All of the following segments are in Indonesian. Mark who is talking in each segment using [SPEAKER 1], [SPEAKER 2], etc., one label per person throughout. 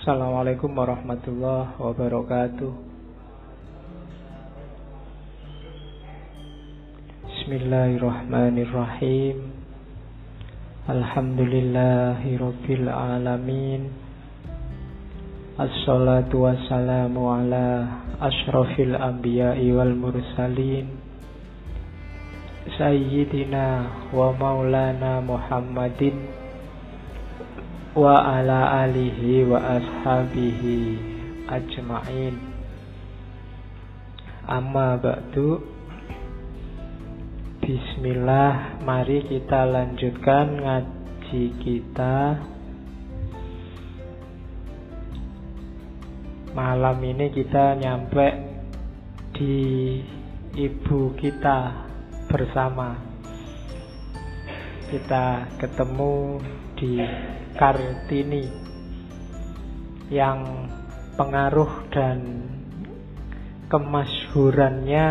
[SPEAKER 1] Assalamualaikum warahmatullahi wabarakatuh. Bismillahirrahmanirrahim. Alhamdulillahi rabbil alamin. Assalatu wassalamu ala ashrafil anbiya'i wal mursalin. Sayyidina wa maulana Muhammadin wa ala alihi wa ashabihi ajma'in. Amma ba'du. Bismillah mari kita lanjutkan ngaji kita malam ini kita nyampe di ibu kita bersama. Kita ketemu di Kartini yang pengaruh dan kemasyhurannya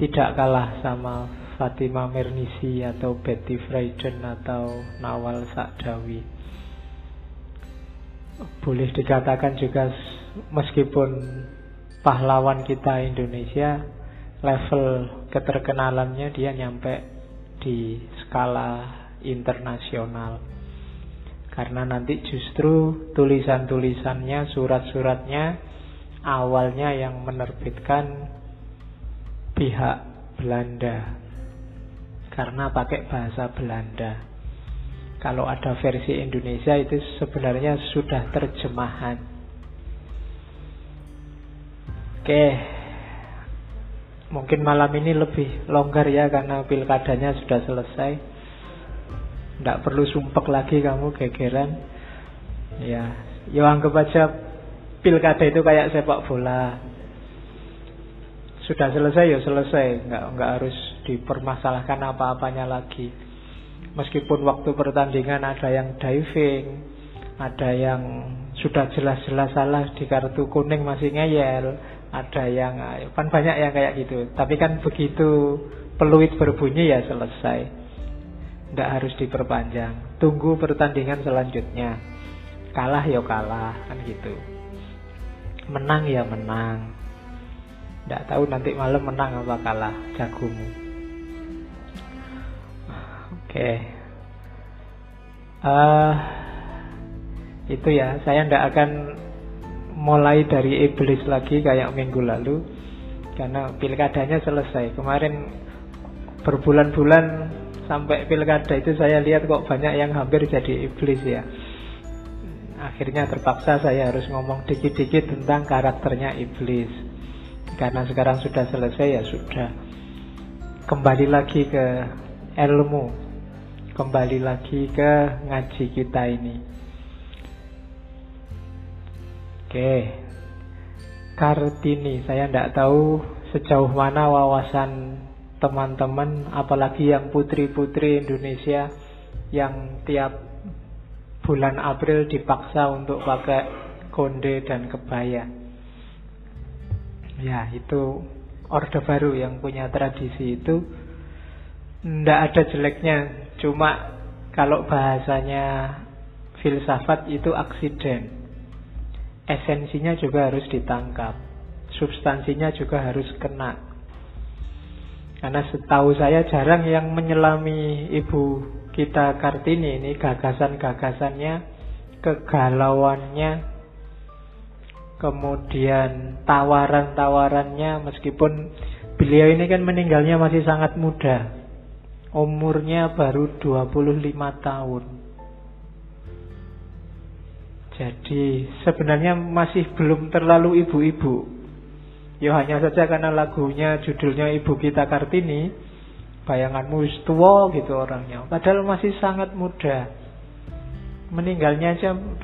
[SPEAKER 1] tidak kalah sama Fatima Mernisi atau Betty Friedan atau Nawal Sa'dawi. Boleh dikatakan juga meskipun pahlawan kita Indonesia level keterkenalannya dia nyampe di skala internasional. Karena nanti justru tulisan-tulisannya, surat-suratnya awalnya yang menerbitkan pihak Belanda. Karena pakai bahasa Belanda. Kalau ada versi Indonesia itu sebenarnya sudah terjemahan. Oke. Mungkin malam ini lebih longgar ya karena pilkadanya sudah selesai. Tidak perlu sumpek lagi kamu gegeran. Ya, yo anggap aja pilkada itu kayak sepak bola. Sudah selesai ya selesai, nggak nggak harus dipermasalahkan apa-apanya lagi. Meskipun waktu pertandingan ada yang diving, ada yang sudah jelas-jelas salah di kartu kuning masih ngeyel, ada yang kan banyak yang kayak gitu. Tapi kan begitu peluit berbunyi ya selesai. Tidak harus diperpanjang. Tunggu pertandingan selanjutnya. Kalah ya kalah Kan gitu. Menang ya menang. Tidak tahu nanti malam menang apa kalah Jagomu. Oke. Okay. uh, eh, Itu ya. Saya tidak akan mulai dari iblis lagi Kayak minggu lalu. Karena pilkadanya selesai. Kemarin berbulan-bulan sampai pilkada itu saya lihat kok banyak yang hampir jadi iblis ya. Akhirnya terpaksa saya harus ngomong dikit-dikit tentang karakternya iblis. Karena sekarang sudah selesai ya sudah. Kembali lagi ke ilmu. Kembali lagi ke ngaji kita ini. Oke. Kartini, saya tidak tahu sejauh mana wawasan teman-teman apalagi yang putri-putri Indonesia yang tiap bulan April dipaksa untuk pakai konde dan kebaya. Ya, itu orde baru yang punya tradisi itu ndak ada jeleknya, cuma kalau bahasanya filsafat itu aksiden. Esensinya juga harus ditangkap. Substansinya juga harus kena karena setahu saya jarang yang menyelami ibu kita Kartini ini gagasan-gagasannya, kegalauannya, kemudian tawaran-tawarannya meskipun beliau ini kan meninggalnya masih sangat muda. Umurnya baru 25 tahun. Jadi sebenarnya masih belum terlalu ibu-ibu Ya hanya saja karena lagunya judulnya Ibu Kita Kartini Bayanganmu tua gitu orangnya. Padahal masih sangat muda. Meninggalnya aja 25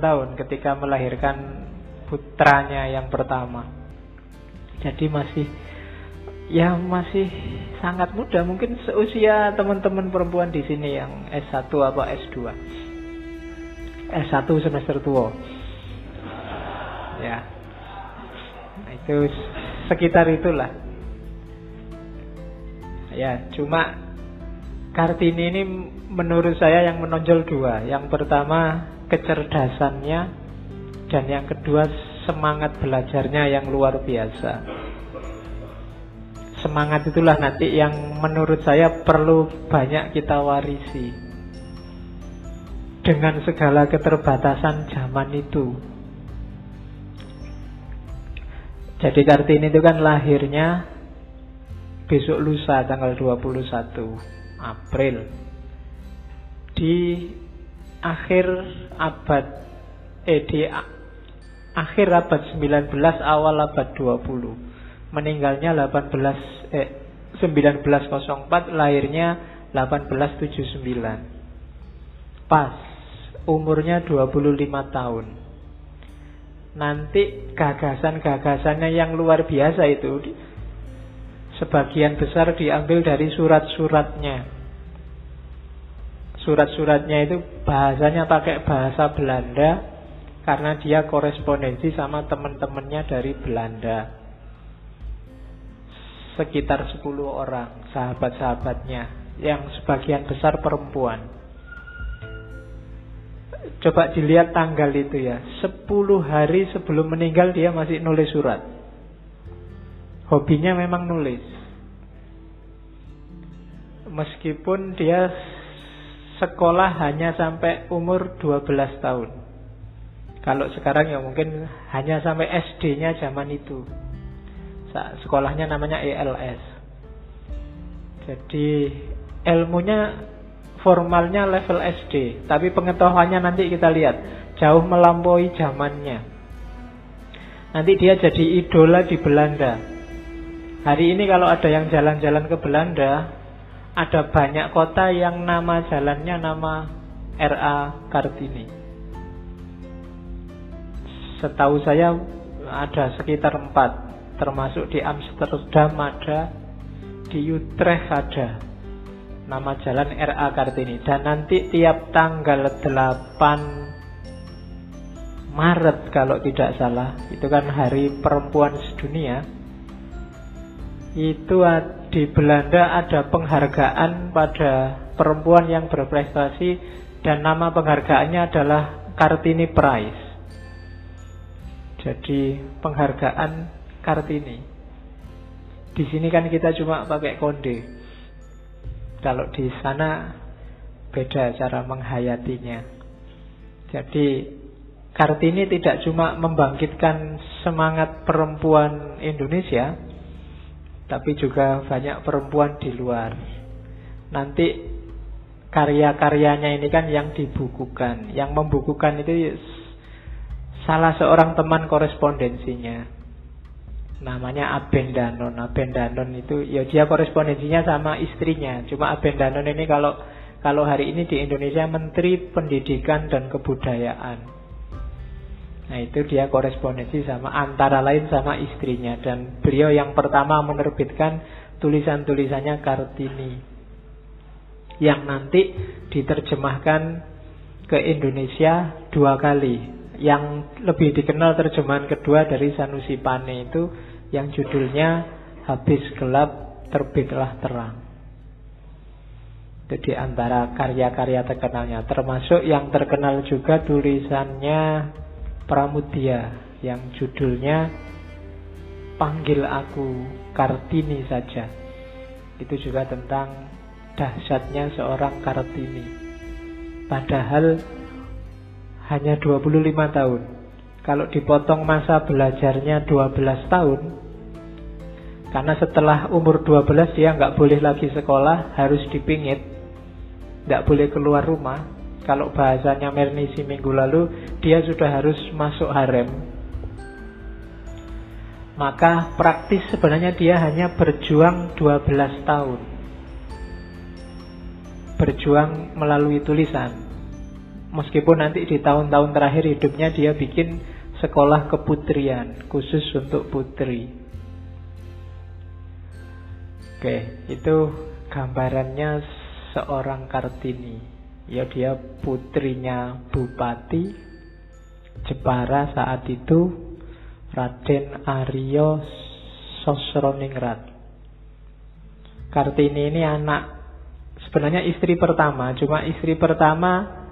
[SPEAKER 1] tahun ketika melahirkan putranya yang pertama. Jadi masih Ya masih sangat muda. Mungkin seusia teman-teman perempuan di sini yang S1 apa S2 S1 semester tua. Ya itu sekitar itulah. Ya, cuma Kartini ini menurut saya yang menonjol dua. Yang pertama kecerdasannya dan yang kedua semangat belajarnya yang luar biasa. Semangat itulah nanti yang menurut saya perlu banyak kita warisi. Dengan segala keterbatasan zaman itu. Jadi Kartini itu kan lahirnya besok lusa tanggal 21 April. Di akhir abad eh di akhir abad 19 awal abad 20 meninggalnya 18 eh 1904 lahirnya 1879 pas umurnya 25 tahun nanti gagasan-gagasannya yang luar biasa itu sebagian besar diambil dari surat-suratnya. Surat-suratnya itu bahasanya pakai bahasa Belanda karena dia korespondensi sama teman-temannya dari Belanda. Sekitar 10 orang sahabat-sahabatnya yang sebagian besar perempuan. Coba dilihat tanggal itu ya 10 hari sebelum meninggal dia masih nulis surat Hobinya memang nulis. Meskipun dia sekolah hanya sampai umur 12 tahun. Kalau sekarang ya mungkin hanya sampai SD-nya zaman itu. Sekolahnya namanya ELS. Jadi ilmunya formalnya level SD, tapi pengetahuannya nanti kita lihat jauh melampaui zamannya. Nanti dia jadi idola di Belanda. Hari ini kalau ada yang jalan-jalan ke Belanda, ada banyak kota yang nama jalannya nama RA Kartini. Setahu saya ada sekitar empat, termasuk di Amsterdam ada, di Utrecht ada. Nama jalan RA Kartini. Dan nanti tiap tanggal 8 Maret kalau tidak salah, itu kan hari perempuan sedunia itu di Belanda ada penghargaan pada perempuan yang berprestasi dan nama penghargaannya adalah Kartini Prize. Jadi penghargaan Kartini. Di sini kan kita cuma pakai konde. Kalau di sana beda cara menghayatinya. Jadi Kartini tidak cuma membangkitkan semangat perempuan Indonesia, tapi juga banyak perempuan di luar. Nanti karya-karyanya ini kan yang dibukukan, yang membukukan itu salah seorang teman korespondensinya. Namanya Abendanon. Abendanon itu ya dia korespondensinya sama istrinya. Cuma Abendanon ini kalau kalau hari ini di Indonesia Menteri Pendidikan dan Kebudayaan. Nah itu dia korespondensi sama antara lain sama istrinya dan beliau yang pertama menerbitkan tulisan-tulisannya Kartini yang nanti diterjemahkan ke Indonesia dua kali. Yang lebih dikenal terjemahan kedua dari Sanusi Pane itu yang judulnya Habis Gelap Terbitlah Terang. Itu di antara karya-karya terkenalnya. Termasuk yang terkenal juga tulisannya Pramudia yang judulnya Panggil Aku Kartini saja. Itu juga tentang dahsyatnya seorang Kartini. Padahal hanya 25 tahun. Kalau dipotong masa belajarnya 12 tahun, karena setelah umur 12 dia nggak boleh lagi sekolah, harus dipingit, nggak boleh keluar rumah, kalau bahasanya Mernisi minggu lalu, dia sudah harus masuk harem. Maka praktis sebenarnya dia hanya berjuang 12 tahun. Berjuang melalui tulisan. Meskipun nanti di tahun-tahun terakhir hidupnya dia bikin sekolah keputrian khusus untuk putri. Oke, itu gambarannya seorang Kartini. Ya dia putrinya Bupati Jepara saat itu Raden Aryo Sosroningrat Kartini ini anak sebenarnya istri pertama, cuma istri pertama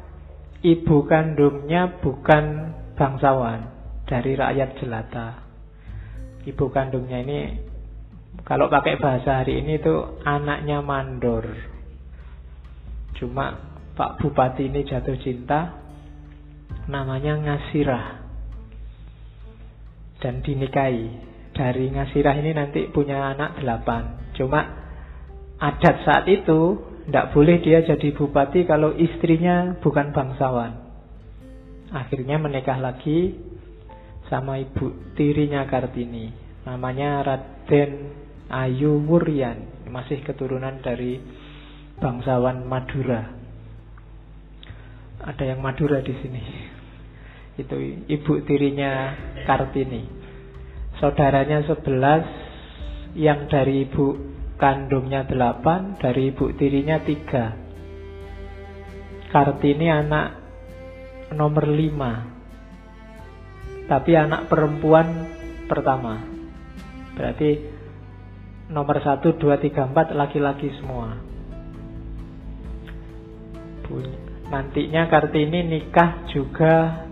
[SPEAKER 1] ibu kandungnya bukan bangsawan dari rakyat jelata. Ibu kandungnya ini kalau pakai bahasa hari ini itu anaknya mandor. Cuma Pak Bupati ini jatuh cinta namanya Ngasirah dan dinikahi. Dari Ngasirah ini nanti punya anak delapan. Cuma adat saat itu tidak boleh dia jadi bupati kalau istrinya bukan bangsawan. Akhirnya menikah lagi sama ibu tirinya Kartini. Namanya Raden Ayu Wuryan. Masih keturunan dari bangsawan Madura. Ada yang Madura di sini. Itu ibu tirinya Kartini. Saudaranya sebelas Yang dari ibu kandungnya delapan Dari ibu tirinya tiga Kartini anak nomor lima Tapi anak perempuan pertama. Berarti nomor satu, dua, tiga, empat laki-laki semua. Nantinya Kartini nikah juga.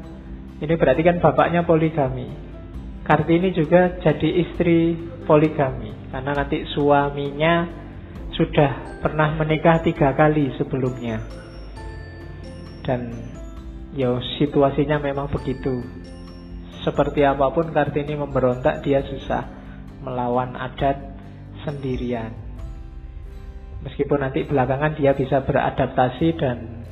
[SPEAKER 1] Ini berarti kan bapaknya poligami. Kartini juga jadi istri poligami. Karena nanti suaminya sudah pernah menikah tiga kali sebelumnya. Dan ya situasinya memang begitu seperti apa pun Kartini memberontak dia susah melawan adat sendirian meskipun nanti belakangan dia bisa beradaptasi dan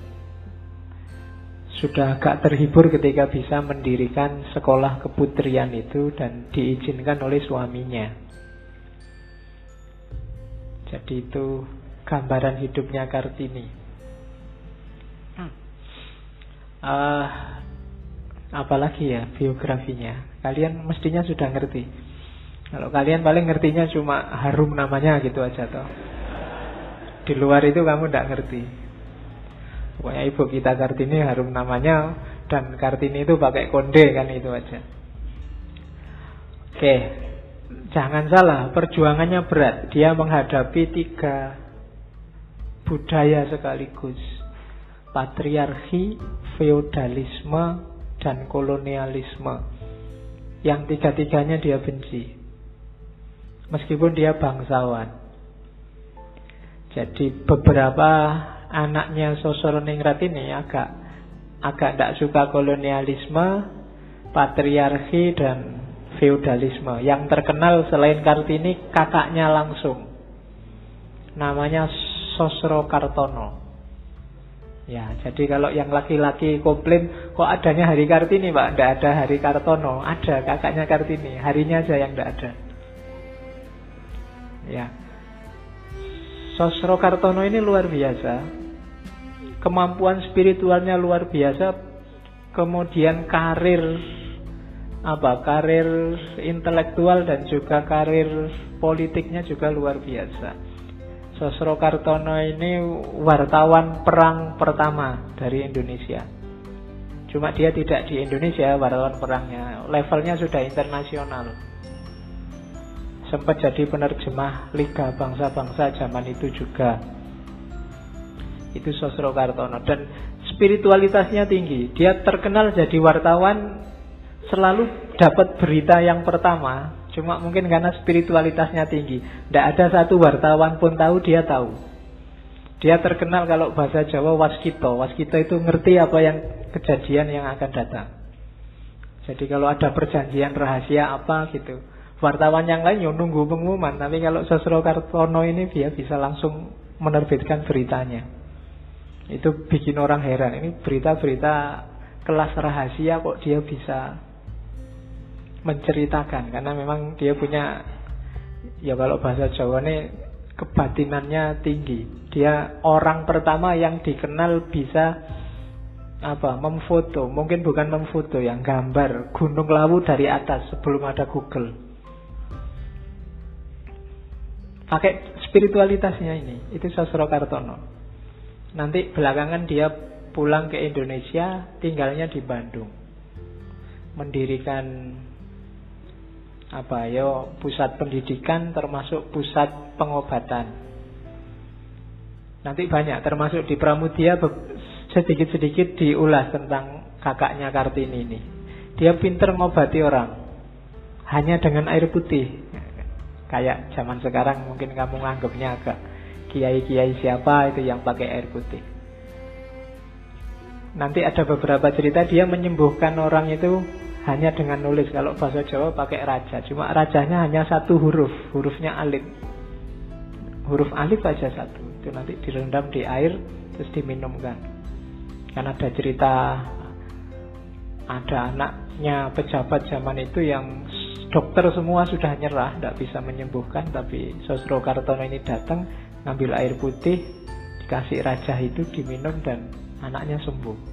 [SPEAKER 1] sudah agak terhibur ketika bisa mendirikan sekolah keputrian itu dan diizinkan oleh suaminya. Jadi itu gambaran hidupnya Kartini. Uh, apalagi ya biografinya. Kalian mestinya sudah ngerti. Kalau kalian paling ngertinya cuma harum namanya gitu aja toh. Di luar itu kamu tidak ngerti. Pokoknya ibu kita Kartini harum namanya dan Kartini itu pakai konde kan itu aja. Oke, jangan salah, perjuangannya berat. Dia menghadapi tiga budaya sekaligus. Patriarki, feodalisme, dan kolonialisme. Yang tiga-tiganya dia benci. Meskipun dia bangsawan. Jadi beberapa anaknya Ningrat ini agak agak tidak suka kolonialisme, patriarki dan feudalisme. Yang terkenal selain Kartini kakaknya langsung. Namanya Sosro Kartono. Ya, jadi kalau yang laki-laki komplain, kok adanya Hari Kartini, Pak? Tidak ada Hari Kartono. Ada kakaknya Kartini. Harinya aja yang tidak ada. Ya. Sosro Kartono ini luar biasa kemampuan spiritualnya luar biasa, kemudian karir apa karir intelektual dan juga karir politiknya juga luar biasa. Sosro Kartono ini wartawan perang pertama dari Indonesia. Cuma dia tidak di Indonesia wartawan perangnya, levelnya sudah internasional. Sempat jadi penerjemah Liga Bangsa-Bangsa zaman itu juga. Itu Sosro Kartono dan spiritualitasnya tinggi. Dia terkenal jadi wartawan selalu dapat berita yang pertama. Cuma mungkin karena spiritualitasnya tinggi. Tidak ada satu wartawan pun tahu dia tahu. Dia terkenal kalau bahasa Jawa waskito. Waskito itu ngerti apa yang kejadian yang akan datang. Jadi kalau ada perjanjian rahasia apa gitu. Wartawan yang lain yang nunggu pengumuman. Tapi kalau Sosro Kartono ini dia bisa langsung menerbitkan beritanya. Itu bikin orang heran. Ini berita-berita kelas rahasia kok dia bisa menceritakan karena memang dia punya ya kalau bahasa Jawa ini kebatinannya tinggi. Dia orang pertama yang dikenal bisa apa memfoto, mungkin bukan memfoto yang gambar Gunung Lawu dari atas sebelum ada Google. Pakai spiritualitasnya ini, itu Sosro Kartono. Nanti belakangan dia pulang ke Indonesia, tinggalnya di Bandung. Mendirikan apa ya pusat pendidikan termasuk pusat pengobatan. Nanti banyak, termasuk di Pramudia sedikit-sedikit diulas tentang kakaknya Kartini ini. Dia pinter ngobati orang hanya dengan air putih. Kayak zaman sekarang mungkin kamu nganggapnya agak kiai-kiai siapa itu yang pakai air putih. Nanti ada beberapa cerita dia menyembuhkan orang itu hanya dengan nulis. Kalau bahasa Jawa pakai raja. Cuma rajanya hanya satu huruf. Hurufnya alif. Huruf alif aja satu. Itu nanti direndam di air terus diminumkan. Kan ada cerita ada anaknya pejabat zaman itu yang dokter semua sudah nyerah, tidak bisa menyembuhkan, tapi Sosro Kartono ini datang ngambil air putih, dikasih raja itu diminum dan anaknya sembuh.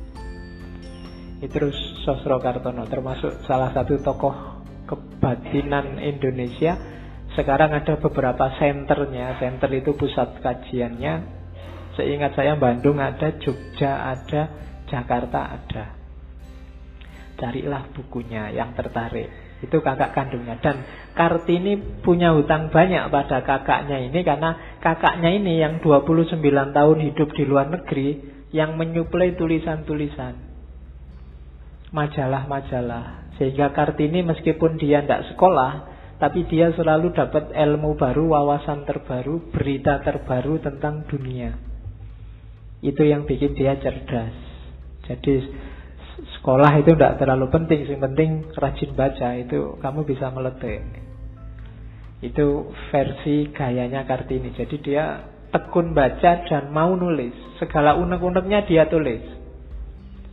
[SPEAKER 1] Terus Sosro Kartono termasuk salah satu tokoh kebatinan Indonesia. Sekarang ada beberapa senternya, center itu pusat kajiannya. Seingat saya Bandung ada, Jogja ada, Jakarta ada. Carilah bukunya yang tertarik. Itu kakak kandungnya dan Kartini punya hutang banyak pada kakaknya ini karena kakaknya ini yang 29 tahun hidup di luar negeri yang menyuplai tulisan-tulisan majalah-majalah sehingga Kartini meskipun dia tidak sekolah tapi dia selalu dapat ilmu baru, wawasan terbaru, berita terbaru tentang dunia. Itu yang bikin dia cerdas. Jadi sekolah itu tidak terlalu penting, yang penting rajin baca itu kamu bisa meletik. Itu versi gayanya Kartini. Jadi dia tekun baca dan mau nulis. Segala unek-uneknya dia tulis.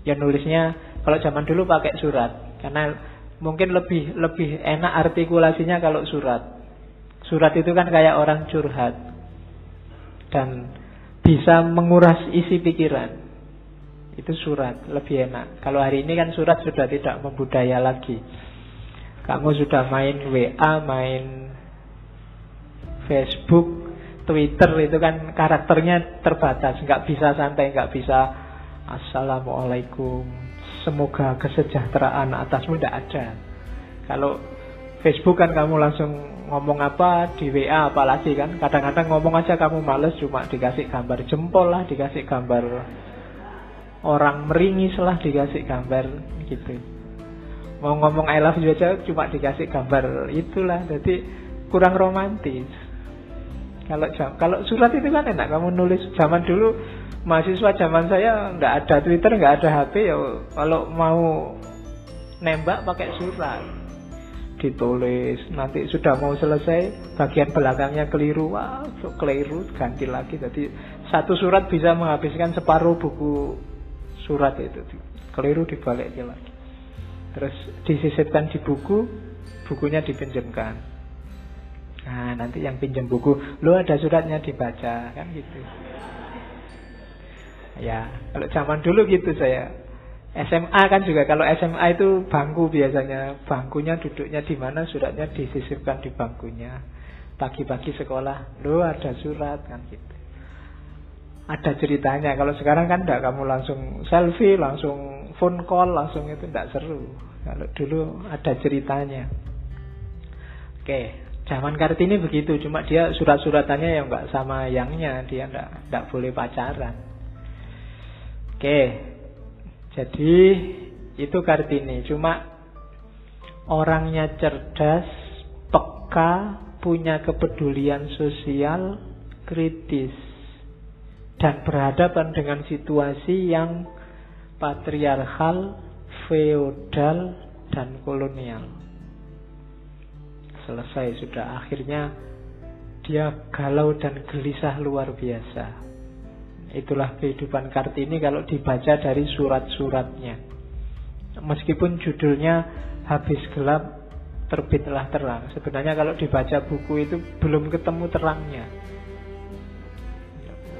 [SPEAKER 1] Ya nulisnya kalau zaman dulu pakai surat karena mungkin lebih lebih enak artikulasinya kalau surat. Surat itu kan kayak orang curhat dan bisa menguras isi pikiran. Itu surat lebih enak. Kalau hari ini kan surat sudah tidak membudaya lagi. Kamu sudah main WA, main Facebook, Twitter itu kan karakternya terbatas, nggak bisa santai, nggak bisa Assalamualaikum, semoga kesejahteraan atasmu tidak ada. Kalau Facebook kan kamu langsung ngomong apa di WA apalagi kan. Kadang-kadang ngomong aja kamu males cuma dikasih gambar jempol lah dikasih gambar orang meringis lah dikasih gambar gitu. Mau ngomong I love you aja cuma dikasih gambar itulah. Jadi kurang romantis kalau kalau surat itu kan enak. Kamu nulis zaman dulu mahasiswa zaman saya nggak ada Twitter nggak ada HP ya kalau mau nembak pakai surat. Ditulis nanti sudah mau selesai bagian belakangnya keliru. Wah keliru ganti lagi. Jadi satu surat bisa menghabiskan separuh buku surat itu. Keliru dibaliknya lagi. Terus disisipkan di buku bukunya dipinjamkan Nah, nanti yang pinjam buku, lo ada suratnya dibaca, kan gitu. Ya, kalau zaman dulu gitu saya. SMA kan juga kalau SMA itu bangku biasanya, bangkunya duduknya di mana, suratnya disisipkan di bangkunya. Pagi-pagi sekolah, lo ada surat kan gitu. Ada ceritanya. Kalau sekarang kan enggak kamu langsung selfie, langsung phone call, langsung itu enggak seru. Kalau dulu ada ceritanya. Oke, Zaman Kartini begitu, cuma dia surat-suratannya yang nggak sama yangnya, dia nggak nggak boleh pacaran. Oke, jadi itu Kartini. Cuma orangnya cerdas, peka, punya kepedulian sosial, kritis, dan berhadapan dengan situasi yang patriarkal, feodal, dan kolonial selesai sudah akhirnya dia galau dan gelisah luar biasa. Itulah kehidupan Kartini kalau dibaca dari surat-suratnya. Meskipun judulnya habis gelap terbitlah terang. Sebenarnya kalau dibaca buku itu belum ketemu terangnya.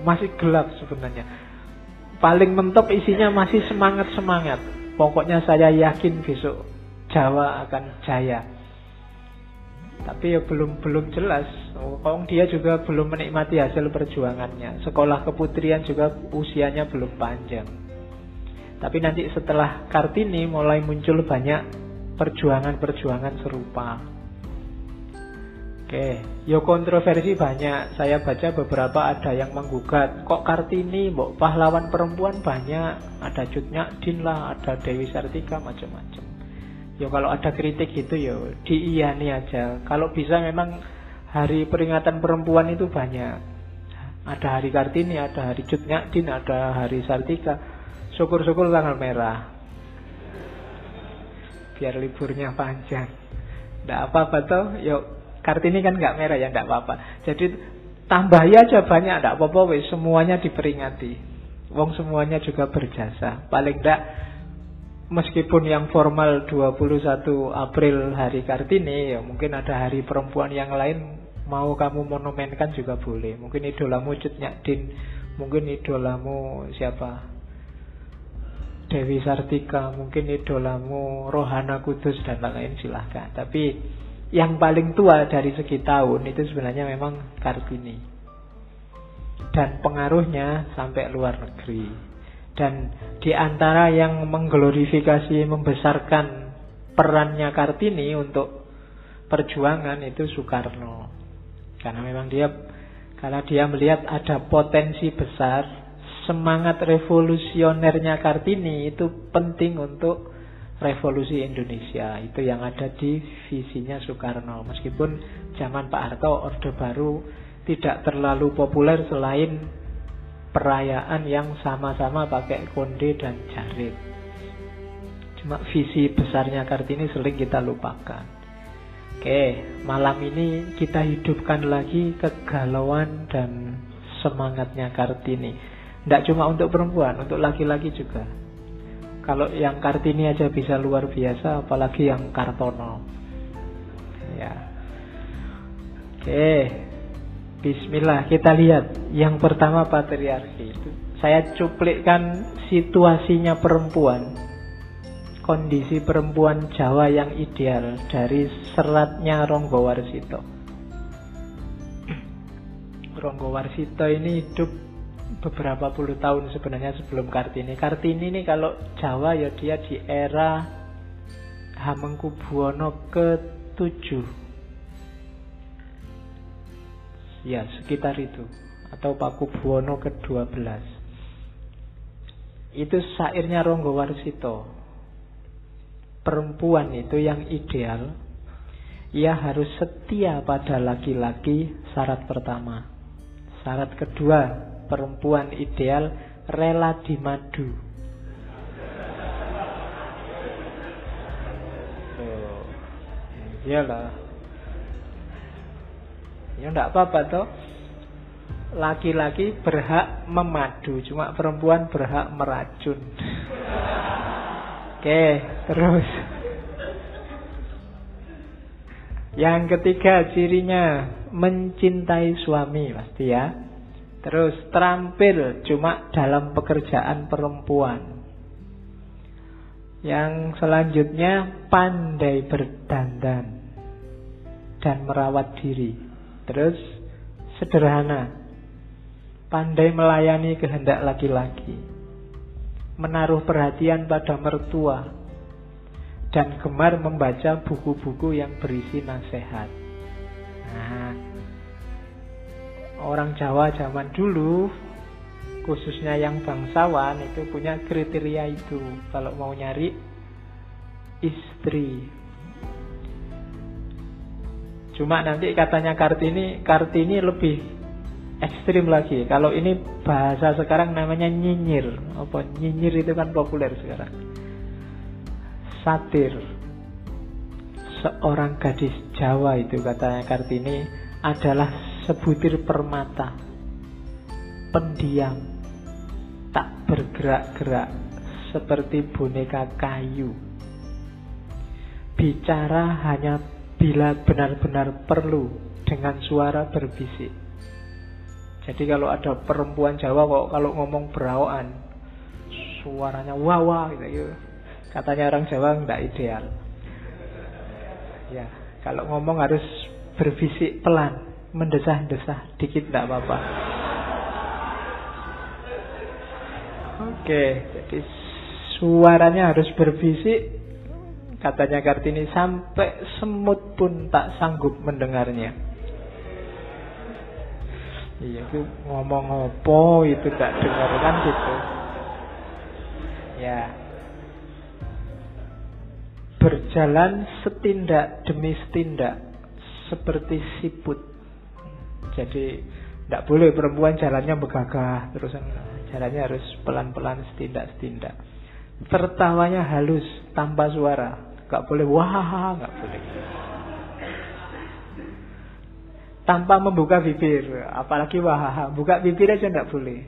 [SPEAKER 1] Masih gelap sebenarnya. Paling mentok isinya masih semangat-semangat. Pokoknya saya yakin besok Jawa akan jaya. Tapi ya belum belum jelas. Oh, dia juga belum menikmati hasil perjuangannya. Sekolah keputrian juga usianya belum panjang. Tapi nanti setelah Kartini mulai muncul banyak perjuangan-perjuangan serupa. Oke, yo kontroversi banyak. Saya baca beberapa ada yang menggugat. Kok Kartini, mbok pahlawan perempuan banyak. Ada Cut Din lah, ada Dewi Sartika, macam-macam. Yo kalau ada kritik itu yo diiyani aja. Kalau bisa memang hari peringatan perempuan itu banyak. Ada hari Kartini, ada hari Cut Din, ada hari Sartika. Syukur-syukur tanggal merah. Biar liburnya panjang. Tidak apa-apa toh, yuk Kartini kan nggak merah ya nggak apa-apa. Jadi tambahi aja banyak nggak apa-apa semuanya diperingati. Wong semuanya juga berjasa. Paling enggak meskipun yang formal 21 April hari Kartini ya mungkin ada hari perempuan yang lain mau kamu monumenkan juga boleh. Mungkin idolamu Cut Din, mungkin idolamu siapa? Dewi Sartika, mungkin idolamu Rohana Kudus dan lain-lain silahkan. Tapi yang paling tua dari segi tahun itu sebenarnya memang Kartini. Dan pengaruhnya sampai luar negeri. Dan di antara yang mengglorifikasi, membesarkan perannya Kartini untuk perjuangan itu Soekarno. Karena memang dia karena dia melihat ada potensi besar semangat revolusionernya Kartini itu penting untuk revolusi Indonesia itu yang ada di visinya Soekarno meskipun zaman Pak Harto Orde Baru tidak terlalu populer selain perayaan yang sama-sama pakai konde dan jarit cuma visi besarnya Kartini sering kita lupakan Oke, malam ini kita hidupkan lagi kegalauan dan semangatnya Kartini. Tidak cuma untuk perempuan, untuk laki-laki juga. Kalau yang Kartini aja bisa luar biasa, apalagi yang Kartono. Ya. Oke. Bismillah, kita lihat. Yang pertama patriarki. Itu saya cuplikkan situasinya perempuan. Kondisi perempuan Jawa yang ideal dari seratnya Ronggo Warsito. Ronggo Warsito ini hidup beberapa puluh tahun sebenarnya sebelum Kartini. Kartini ini kalau Jawa ya dia di era Hamengkubuwono ke-7. Ya, sekitar itu. Atau Pakubuwono ke-12. Itu sairnya Ronggo Warsito. Perempuan itu yang ideal, ia harus setia pada laki-laki syarat pertama. Syarat kedua, perempuan ideal rela dimadu. Oh, iyalah. Ya enggak apa-apa toh. Laki-laki berhak memadu, cuma perempuan berhak meracun. Oke, terus. Yang ketiga cirinya mencintai suami pasti ya. Terus terampil cuma dalam pekerjaan perempuan. Yang selanjutnya pandai berdandan dan merawat diri. Terus sederhana. Pandai melayani kehendak laki-laki. Menaruh perhatian pada mertua dan gemar membaca buku-buku yang berisi nasihat. Nah, orang Jawa zaman dulu khususnya yang bangsawan itu punya kriteria itu kalau mau nyari istri cuma nanti katanya Kartini Kartini lebih ekstrim lagi. Kalau ini bahasa sekarang namanya nyinyir. Apa nyinyir itu kan populer sekarang. Satir. Seorang gadis Jawa itu katanya Kartini adalah sebutir permata. Pendiam. Tak bergerak-gerak seperti boneka kayu. Bicara hanya bila benar-benar perlu dengan suara berbisik jadi kalau ada perempuan Jawa kok kalau ngomong berawan suaranya wawa gitu ya. katanya orang Jawa nggak ideal ya kalau ngomong harus berbisik pelan mendesah-desah dikit tidak apa-apa. Oke, jadi suaranya harus berbisik. Katanya Kartini sampai semut pun tak sanggup mendengarnya. Iya, itu ngomong apa itu tak dengar kan gitu. Ya. Berjalan setindak demi setindak seperti siput. Jadi tidak boleh perempuan jalannya begagah terus jalannya harus pelan-pelan setindak-setindak. Tertawanya halus tanpa suara, nggak boleh wah, nggak boleh. Tanpa membuka bibir, apalagi wah, buka bibir aja nggak boleh.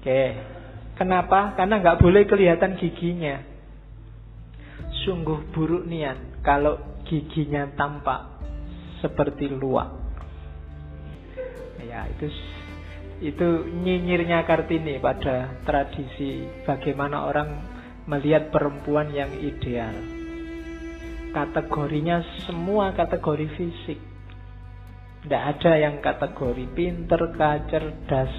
[SPEAKER 1] Oke, kenapa? Karena nggak boleh kelihatan giginya. Sungguh buruk niat kalau giginya tampak seperti luak ya itu itu nyinyirnya Kartini pada tradisi bagaimana orang melihat perempuan yang ideal. Kategorinya semua kategori fisik. Tidak ada yang kategori pinter kah, cerdas.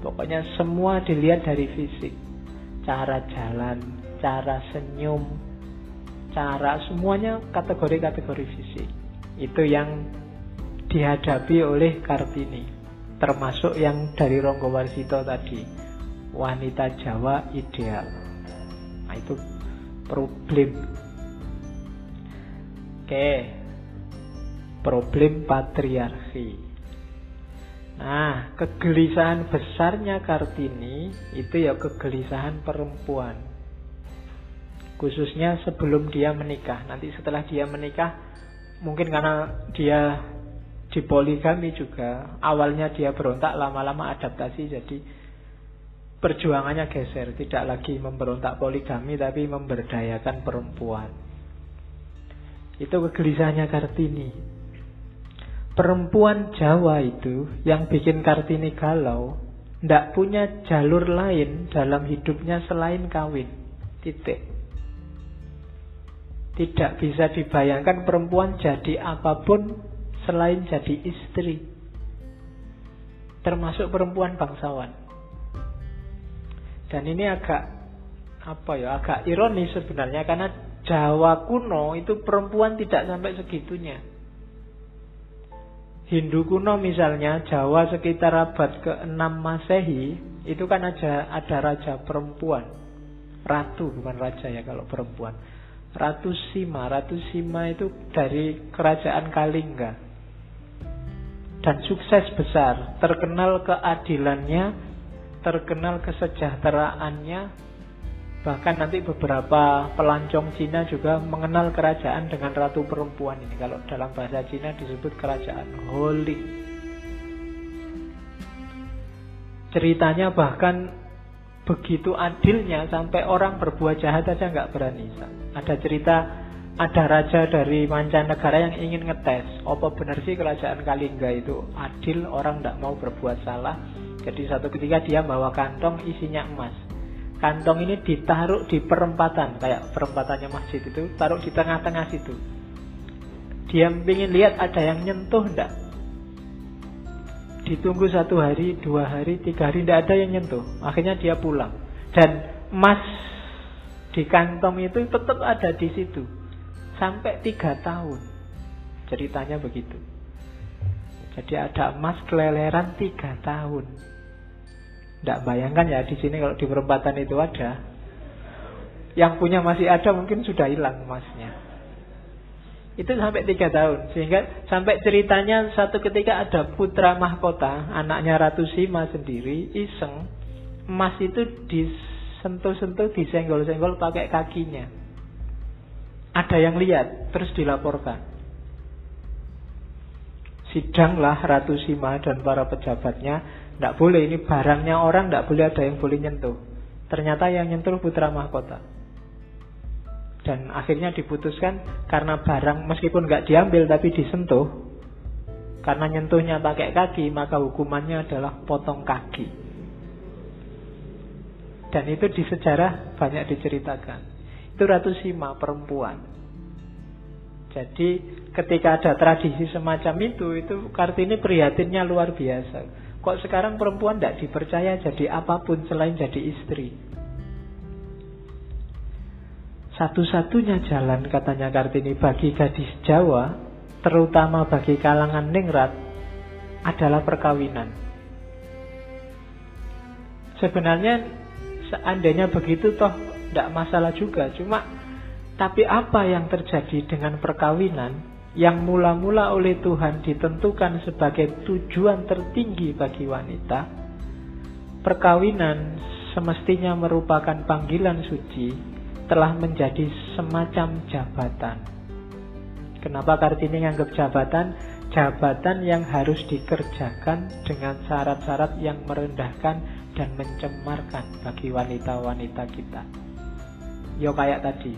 [SPEAKER 1] Pokoknya semua dilihat dari fisik. Cara jalan, cara senyum, cara semuanya kategori-kategori fisik. Itu yang dihadapi oleh Kartini termasuk yang dari Ronggo Warsito tadi wanita Jawa ideal. Nah itu problem. Oke problem patriarki. Nah kegelisahan besarnya Kartini itu ya kegelisahan perempuan. Khususnya sebelum dia menikah. Nanti setelah dia menikah mungkin karena dia di poligami juga awalnya dia berontak lama-lama adaptasi jadi perjuangannya geser tidak lagi memberontak poligami tapi memberdayakan perempuan itu kegelisahannya Kartini perempuan Jawa itu yang bikin Kartini galau tidak punya jalur lain dalam hidupnya selain kawin titik tidak bisa dibayangkan perempuan jadi apa pun selain jadi istri. Termasuk perempuan bangsawan. Dan ini agak apa ya, agak ironis sebenarnya karena Jawa kuno itu perempuan tidak sampai segitunya. Hindu kuno misalnya Jawa sekitar abad ke-6 Masehi itu kan ada ada raja perempuan. Ratu bukan raja ya kalau perempuan. Ratu Sima, Ratu Sima itu dari kerajaan Kalingga dan sukses besar, terkenal keadilannya, terkenal kesejahteraannya, bahkan nanti beberapa pelancong Cina juga mengenal kerajaan dengan ratu perempuan ini. Kalau dalam bahasa Cina disebut kerajaan Holy. Ceritanya bahkan begitu adilnya sampai orang berbuat jahat aja nggak berani. Ada cerita ada raja dari mancanegara yang ingin ngetes apa benar sih kerajaan Kalingga itu adil orang tidak mau berbuat salah jadi satu ketika dia bawa kantong isinya emas kantong ini ditaruh di perempatan kayak perempatannya masjid itu taruh di tengah-tengah situ dia ingin lihat ada yang nyentuh ndak ditunggu satu hari dua hari tiga hari tidak ada yang nyentuh akhirnya dia pulang dan emas di kantong itu tetap ada di situ sampai tiga tahun. Ceritanya begitu. Jadi ada emas keleleran tiga tahun. Tidak bayangkan ya di sini kalau di perempatan itu ada. Yang punya masih ada mungkin sudah hilang emasnya. Itu sampai tiga tahun. Sehingga sampai ceritanya satu ketika ada putra mahkota, anaknya Ratu Sima sendiri, iseng. Emas itu disentuh-sentuh, disenggol-senggol pakai kakinya ada yang lihat, terus dilaporkan. Sidanglah Ratu Sima dan para pejabatnya, tidak boleh ini barangnya orang, tidak boleh ada yang boleh nyentuh. Ternyata yang nyentuh putra mahkota. Dan akhirnya diputuskan karena barang meskipun nggak diambil tapi disentuh, karena nyentuhnya pakai kaki, maka hukumannya adalah potong kaki. Dan itu di sejarah banyak diceritakan. Itu Ratu Sima perempuan. Jadi ketika ada tradisi semacam itu, itu Kartini prihatinnya luar biasa. Kok sekarang perempuan tidak dipercaya jadi apa pun selain jadi istri? Satu-satunya jalan katanya Kartini bagi gadis Jawa terutama bagi kalangan ningrat adalah perkawinan. Sebenarnya seandainya begitu toh tidak masalah juga. Cuma tapi apa yang terjadi dengan perkawinan yang mula-mula oleh Tuhan ditentukan sebagai tujuan tertinggi bagi wanita, perkawinan semestinya merupakan panggilan suci telah menjadi semacam jabatan. Kenapa Kartini nganggap jabatan? Jabatan yang harus dikerjakan dengan syarat-syarat yang merendahkan dan mencemarkan bagi wanita-wanita kita. Yo kayak tadi,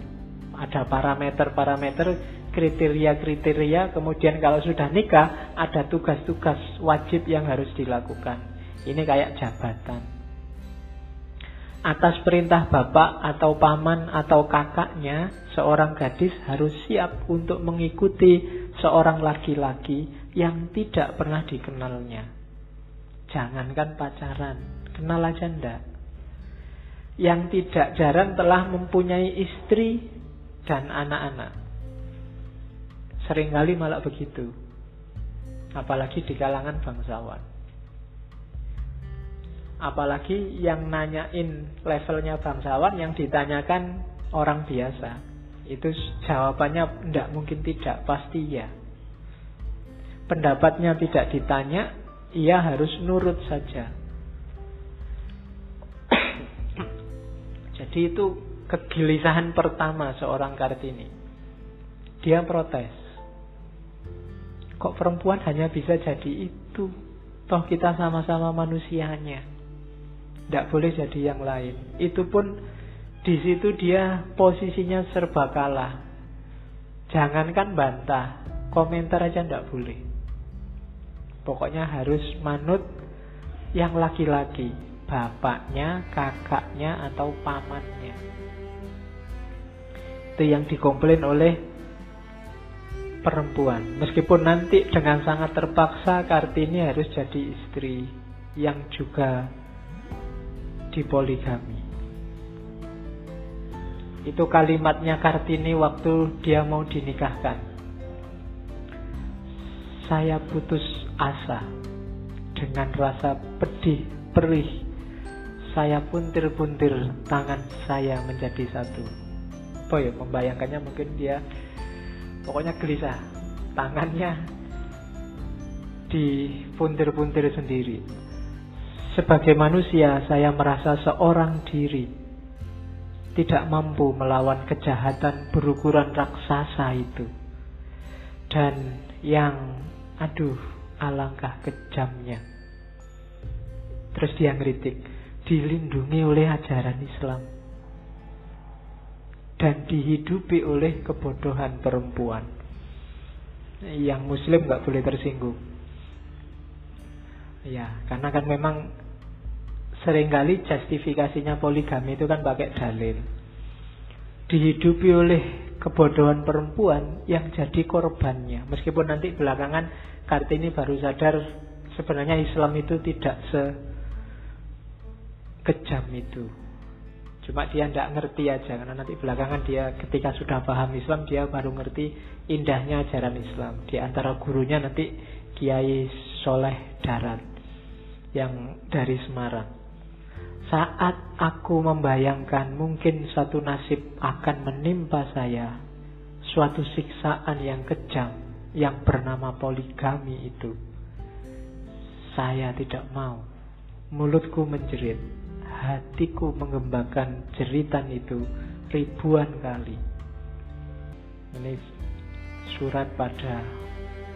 [SPEAKER 1] ada parameter-parameter kriteria-kriteria, kemudian kalau sudah nikah ada tugas-tugas wajib yang harus dilakukan. Ini kayak jabatan. Atas perintah bapak atau paman atau kakaknya, seorang gadis harus siap untuk mengikuti seorang laki-laki yang tidak pernah dikenalnya. Jangankan pacaran, kenal aja ndak. Yang tidak jarang telah mempunyai istri dan anak-anak. Seringkali malah begitu. Apalagi di kalangan bangsawan. Apalagi yang nanyain levelnya bangsawan yang ditanyakan orang biasa. Itu jawabannya tidak mungkin tidak, pasti ya. Pendapatnya tidak ditanya, ia harus nurut saja. Jadi itu kegelisahan pertama seorang Kartini. Dia protes. Kok perempuan hanya bisa jadi itu? Toh kita sama-sama manusianya. Tidak boleh jadi yang lain. Itu pun di situ dia posisinya serba kalah. Jangankan bantah, komentar aja tidak boleh. Pokoknya harus manut yang laki-laki, bapaknya, kakaknya, atau pamannya. Itu yang dikomplain oleh perempuan. Meskipun nanti dengan sangat terpaksa Kartini harus jadi istri yang juga dipoligami. Itu kalimatnya Kartini waktu dia mau dinikahkan. Saya putus asa dengan rasa pedih, perih. Saya puntir-puntir tangan saya menjadi satu. Ya, membayangkannya mungkin dia Pokoknya gelisah. Tangannya dipuntir-puntir sendiri. Sebagai manusia, saya merasa seorang diri tidak mampu melawan kejahatan berukuran raksasa itu. Dan yang, aduh, alangkah kejamnya. Terus dia ngeritik, dilindungi oleh ajaran Islam dan dihidupi oleh kebodohan perempuan. Yang muslim nggak boleh tersinggung. Ya, karena kan memang sering kali justifikasinya poligami itu kan pakai dalil. Dihidupi oleh kebodohan perempuan yang jadi korbannya. Meskipun nanti belakangan Kartini baru sadar sebenarnya Islam itu tidak se kejam itu. Cuma dia tidak ngerti aja karena nanti belakangan dia ketika sudah paham Islam dia baru ngerti indahnya ajaran Islam. Di antara gurunya nanti Kiai Soleh Darat yang dari Semarang. Saat aku membayangkan mungkin satu nasib akan menimpa saya, suatu siksaan yang kejam yang bernama poligami itu, saya tidak mau. Mulutku menjerit, hatiku mengembangkan jeritan itu ribuan kali. Ini surat pada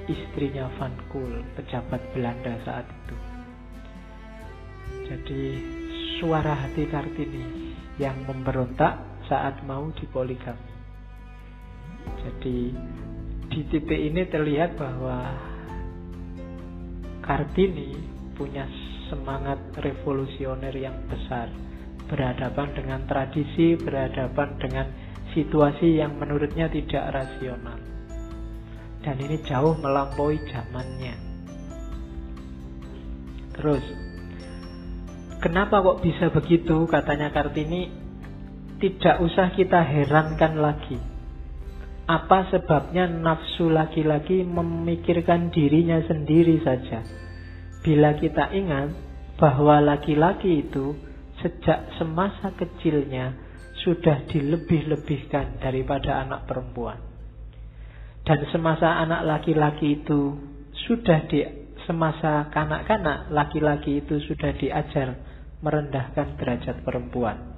[SPEAKER 1] istrinya Van Kool, pejabat Belanda saat itu. Jadi suara hati Kartini yang memberontak saat mau dipoligami. Jadi di titik ini terlihat bahwa Kartini punya semangat revolusioner yang besar berhadapan dengan tradisi, berhadapan dengan situasi yang menurutnya tidak rasional. Dan ini jauh melampaui zamannya. Terus, kenapa kok bisa begitu? Katanya Kartini, tidak usah kita herankan lagi. Apa sebabnya nafsu laki-laki memikirkan dirinya sendiri saja? Bila kita ingat bahwa laki-laki itu sejak semasa kecilnya sudah dilebih-lebihkan daripada anak perempuan. Dan semasa anak laki-laki itu sudah di semasa kanak-kanak laki-laki itu sudah diajar merendahkan derajat perempuan.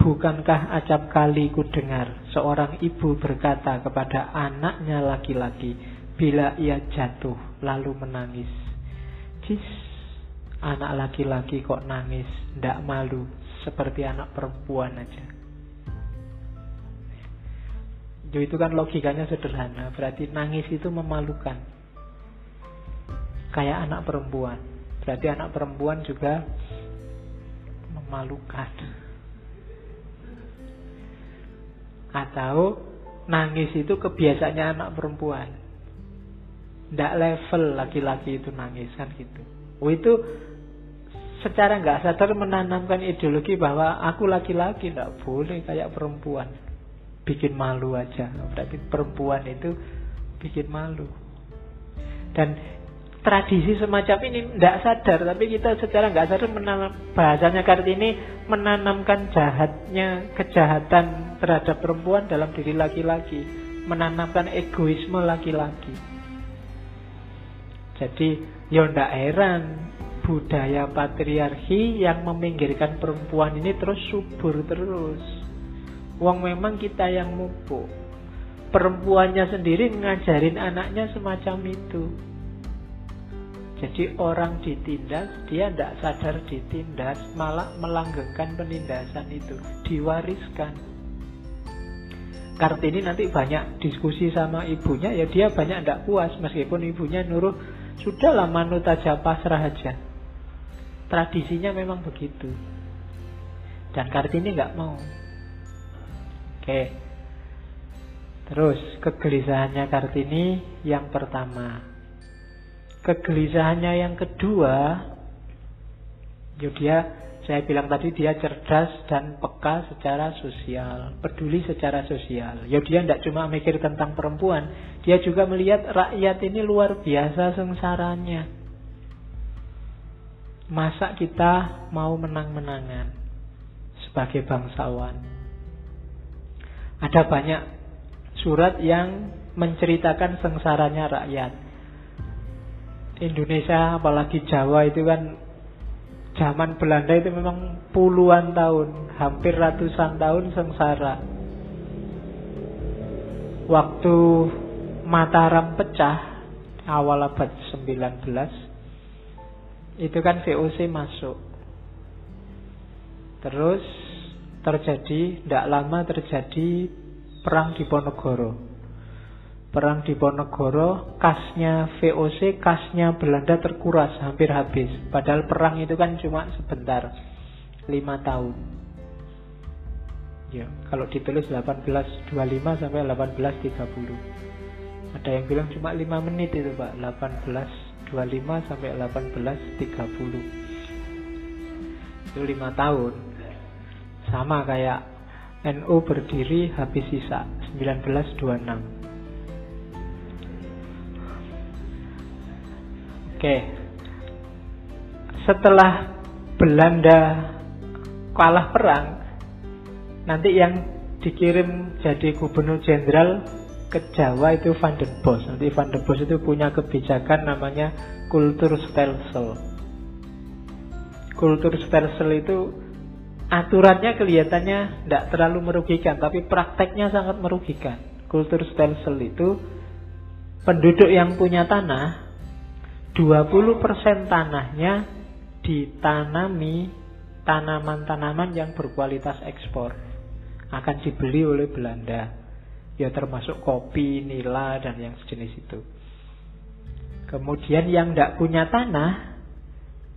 [SPEAKER 1] Bukankah acap kali ku dengar seorang ibu berkata kepada anaknya laki-laki bila ia jatuh lalu menangis. Cis, anak laki-laki kok nangis, ndak malu seperti anak perempuan aja. Itu kan logikanya sederhana, berarti nangis itu memalukan. Kayak anak perempuan. Berarti anak perempuan juga memalukan. Atau nangis itu kebiasaannya anak perempuan. Tidak level laki-laki itu nangis kan gitu. Oh itu secara nggak sadar menanamkan ideologi bahwa aku laki-laki tidak boleh kayak perempuan. Bikin malu aja. Berarti perempuan itu bikin malu. Dan tradisi semacam ini tidak sadar tapi kita secara nggak sadar menanam bahasanya kartini menanamkan jahatnya kejahatan terhadap perempuan dalam diri laki-laki menanamkan egoisme laki-laki jadi ya ndak heran budaya patriarki yang meminggirkan perempuan ini terus subur terus. Uang memang kita yang mupuk. Perempuannya sendiri ngajarin anaknya semacam itu. Jadi orang ditindas, dia tidak sadar ditindas, malah melanggengkan penindasan itu, diwariskan. Kartini nanti banyak diskusi sama ibunya, ya dia banyak tidak puas meskipun ibunya nuruh sudahlah manut aja pasrah aja. Tradisinya memang begitu. Dan Kartini nggak mau. Oke. Terus kegelisahannya Kartini yang pertama Kegelisahannya yang kedua, ya dia saya bilang tadi dia cerdas dan peka secara sosial, peduli secara sosial. Ya dia tidak cuma mikir tentang perempuan, dia juga melihat rakyat ini luar biasa sengsaranya. Masa kita mau menang-menangan sebagai bangsawan? Ada banyak surat yang menceritakan sengsaranya rakyat. Indonesia apalagi Jawa itu kan zaman Belanda itu memang puluhan tahun, hampir ratusan tahun sengsara. Waktu Mataram pecah awal abad 19 itu kan VOC masuk. Terus terjadi, tidak lama terjadi perang di Ponorogo. Perang di Ponegoro, kasnya VOC, kasnya Belanda terkuras, hampir habis. Padahal perang itu kan cuma sebentar, lima tahun. Ya, kalau ditulis 1825 sampai 1830. Ada yang bilang cuma 5 menit itu Pak, 1825 sampai 1830. Itu lima tahun. Sama kayak NU berdiri habis sisa 1926. Oke. Setelah Belanda kalah perang, nanti yang dikirim jadi gubernur jenderal ke Jawa itu Van der Bos. Nanti Van der Bos itu punya kebijakan namanya kultur stelsel. Kultur stelsel itu aturannya kelihatannya tidak terlalu merugikan, tapi prakteknya sangat merugikan. Kultur stelsel itu penduduk yang punya tanah 20% tanahnya ditanami tanaman-tanaman yang berkualitas ekspor. Akan dibeli oleh Belanda. Ya termasuk kopi, nila dan yang sejenis itu. Kemudian yang tidak punya tanah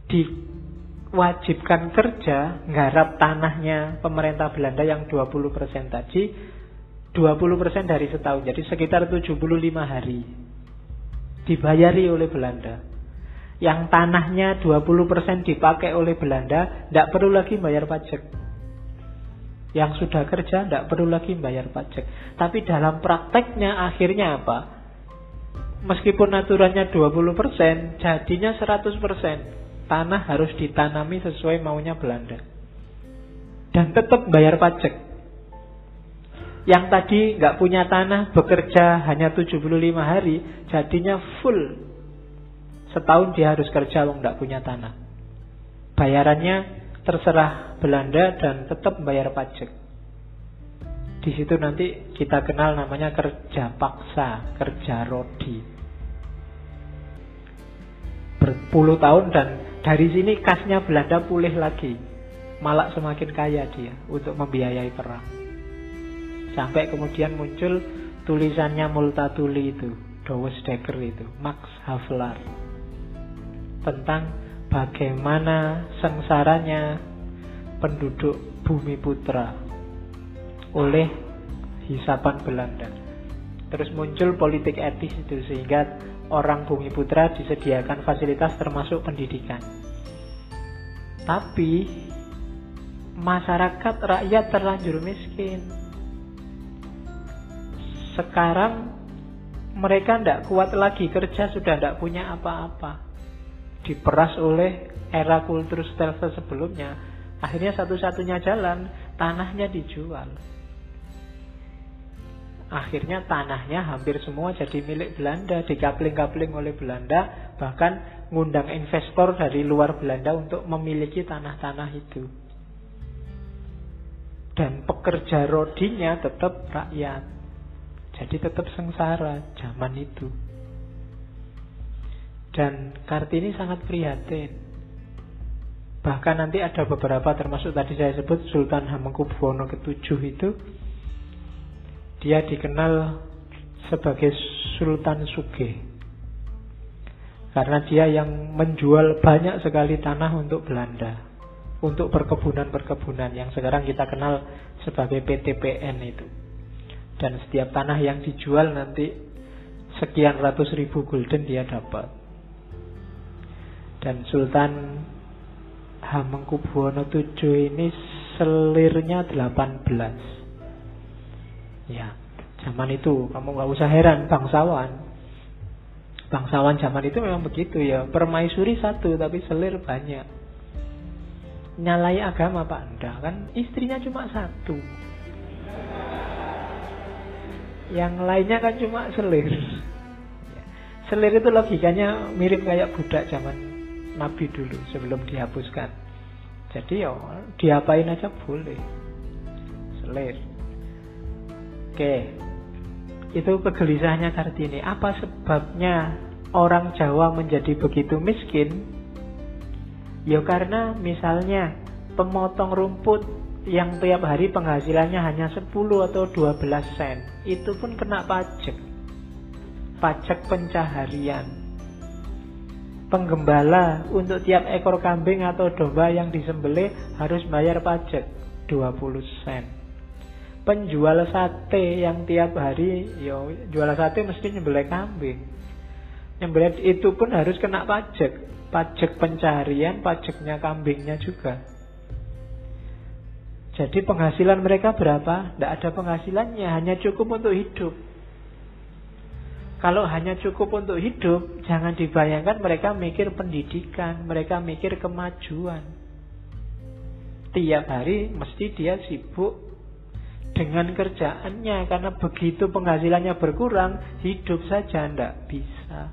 [SPEAKER 1] diwajibkan kerja nggarap tanahnya pemerintah Belanda yang 20% tadi 20% dari setahun. Jadi sekitar 75 hari dibayari oleh Belanda. Yang tanahnya 20% dipakai oleh Belanda, tidak perlu lagi bayar pajak. Yang sudah kerja tidak perlu lagi bayar pajak. Tapi dalam prakteknya akhirnya apa? Meskipun aturannya 20%, jadinya 100%. Tanah harus ditanami sesuai maunya Belanda. Dan tetap bayar pajak. Yang tadi nggak punya tanah, bekerja hanya 75 hari, jadinya full. Setahun dia harus kerja, wong nggak punya tanah. Bayarannya terserah Belanda dan tetap bayar pajak. Di situ nanti kita kenal namanya kerja paksa, kerja rodi. Berpuluh tahun dan dari sini kasnya Belanda pulih lagi. Malah semakin kaya dia untuk membiayai perang. Sampai kemudian muncul tulisannya Multatuli itu, Dowes Dekker itu, Max Havelaar. Tentang bagaimana sengsaranya penduduk bumi putra oleh hisapan Belanda. Terus muncul politik etis itu sehingga orang bumi putra disediakan fasilitas termasuk pendidikan. Tapi masyarakat rakyat terlanjur miskin. Sekarang mereka tidak kuat lagi kerja sudah tidak punya apa-apa diperas oleh era kultur stealth sebelumnya. Akhirnya satu-satunya jalan tanahnya dijual. Akhirnya tanahnya hampir semua jadi milik Belanda, dikapling-kapling oleh Belanda, bahkan ngundang investor dari luar Belanda untuk memiliki tanah-tanah itu. Dan pekerja rodinya tetap rakyat. Jadi tetap sengsara zaman itu. Dan Kartini sangat prihatin. Bahkan nanti ada beberapa termasuk tadi saya sebut Sultan Hamengkubuwono ke-7 itu dia dikenal sebagai Sultan Suge. Karena dia yang menjual banyak sekali tanah untuk Belanda. Untuk perkebunan-perkebunan yang sekarang kita kenal sebagai PTPN itu. Dan setiap tanah yang dijual nanti sekian ratus ribu gulden dia dapat. Dan Sultan Hamengkubuwono VII ini selirnya 18. Ya, zaman itu kamu nggak usah heran bangsawan. Bangsawan zaman itu memang begitu ya. Permaisuri satu tapi selir banyak. Nyalai agama Pak Anda kan istrinya cuma satu. Yang lainnya kan cuma selir. Selir itu logikanya mirip kayak budak zaman Nabi dulu sebelum dihapuskan. Jadi ya diapain aja boleh. Selir. Oke. Itu kegelisahannya Kartini. Apa sebabnya orang Jawa menjadi begitu miskin? Ya karena misalnya pemotong rumput yang tiap hari penghasilannya hanya 10 atau 12 sen. Itu pun kena pajak. Pajak pencaharian penggembala untuk tiap ekor kambing atau domba yang disembelih harus bayar pajak 20 sen. Penjual sate yang tiap hari yo jual sate mesti nyembelih kambing. Nyembelih itu pun harus kena pajak. Pajak pencarian, pajaknya kambingnya juga. Jadi penghasilan mereka berapa? Tidak ada penghasilannya, hanya cukup untuk hidup. Kalau hanya cukup untuk hidup, jangan dibayangkan mereka mikir pendidikan, mereka mikir kemajuan. Tiap hari mesti dia sibuk dengan kerjaannya karena begitu penghasilannya berkurang, hidup saja tidak bisa.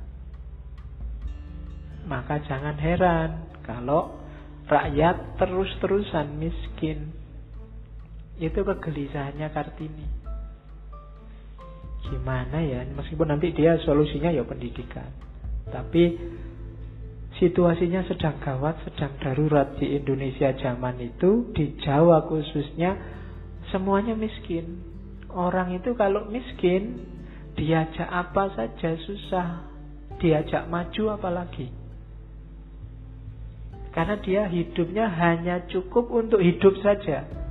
[SPEAKER 1] Maka jangan heran kalau rakyat terus-terusan miskin. Itu kegelisahannya Kartini. Gimana ya meskipun nanti dia solusinya ya pendidikan. Tapi situasinya sedang gawat sedang darurat di Indonesia zaman itu di Jawa khususnya semuanya miskin. Orang itu kalau miskin diajak apa saja susah. Diajak maju apalagi. Karena dia hidupnya hanya cukup untuk hidup saja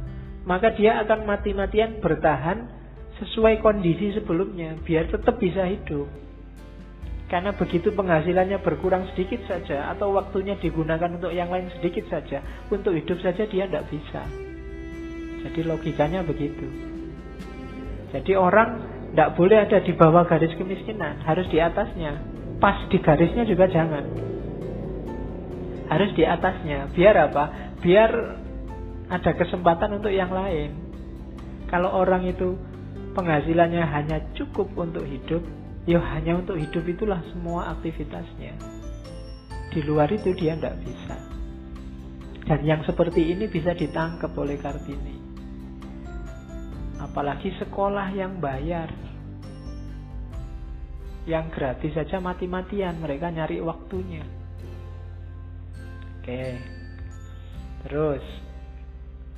[SPEAKER 1] maka dia akan mati-matian bertahan sesuai kondisi sebelumnya biar tetap bisa hidup. Karena begitu penghasilannya berkurang sedikit saja atau waktunya digunakan untuk yang lain sedikit saja, untuk hidup saja dia tidak bisa. Jadi logikanya begitu. Jadi orang tidak boleh ada di bawah garis kemiskinan, harus di atasnya. Pas di garisnya juga jangan. Harus di atasnya. Biar apa? Biar ada kesempatan untuk yang lain. Kalau orang itu penghasilannya hanya cukup untuk hidup, ya hanya untuk hidup itulah semua aktivitasnya. Di luar itu dia tidak bisa. Dan yang seperti ini bisa ditangkap oleh Kartini. Apalagi sekolah yang bayar. Yang gratis saja mati-matian, mereka nyari waktunya. Oke. Terus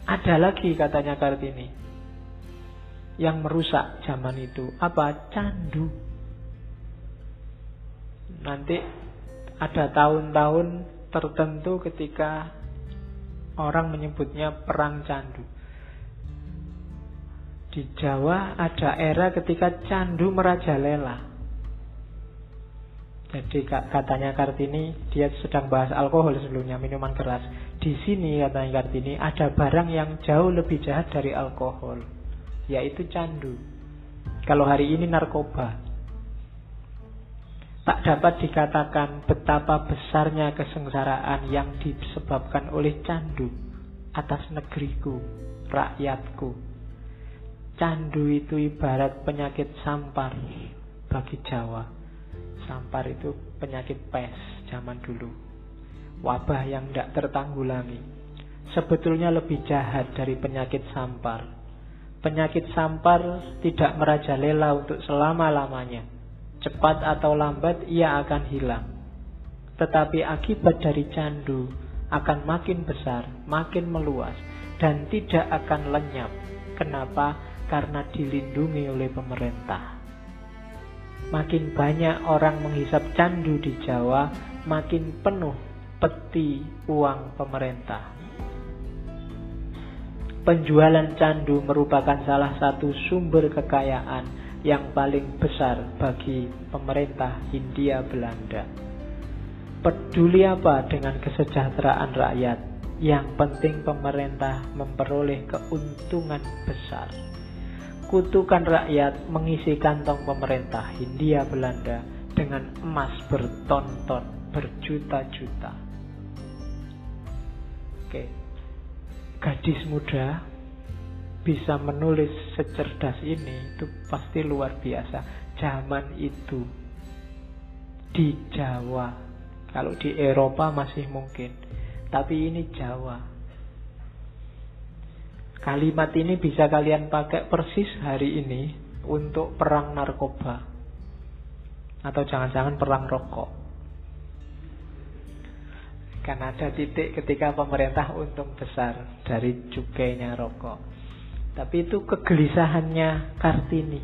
[SPEAKER 1] ada lagi katanya Kartini yang merusak zaman itu apa? Candu. Nanti ada tahun-tahun tertentu ketika orang menyebutnya perang candu. Di Jawa ada era ketika candu merajalela. Jadi katanya Kartini dia sedang bahas alkohol sebelumnya minuman keras. Di sini katanya Kartini ada barang yang jauh lebih jahat dari alkohol, yaitu candu. Kalau hari ini narkoba. Tak dapat dikatakan betapa besarnya kesengsaraan yang disebabkan oleh candu atas negeriku, rakyatku. Candu itu ibarat penyakit sampar bagi Jawa. Sampar itu penyakit pes zaman dulu. Wabah yang tidak tertanggulangi. Sebetulnya lebih jahat dari penyakit sampar. Penyakit sampar tidak merajalela untuk selama-lamanya Cepat atau lambat ia akan hilang. Tetapi akibat dari candu akan makin besar, makin meluas, dan tidak akan lenyap. Kenapa? Karena dilindungi oleh pemerintah. Makin banyak orang menghisap candu di Jawa, makin penuh peti uang pemerintah. Penjualan candu merupakan salah satu sumber kekayaan yang paling besar bagi pemerintah Hindia Belanda. Peduli apa dengan kesejahteraan rakyat? Yang penting pemerintah memperoleh keuntungan besar. Kutukan rakyat mengisi kantong pemerintah Hindia Belanda dengan emas bertonton, berjuta-juta. Gadis muda bisa menulis secerdas ini itu pasti luar biasa. Zaman itu di Jawa, kalau di Eropa masih mungkin, tapi ini Jawa. Kalimat ini bisa kalian pakai persis hari ini untuk perang narkoba atau jangan-jangan perang rokok. Karena ada titik ketika pemerintah untung besar dari cukainya rokok. Tapi itu kegelisahannya Kartini.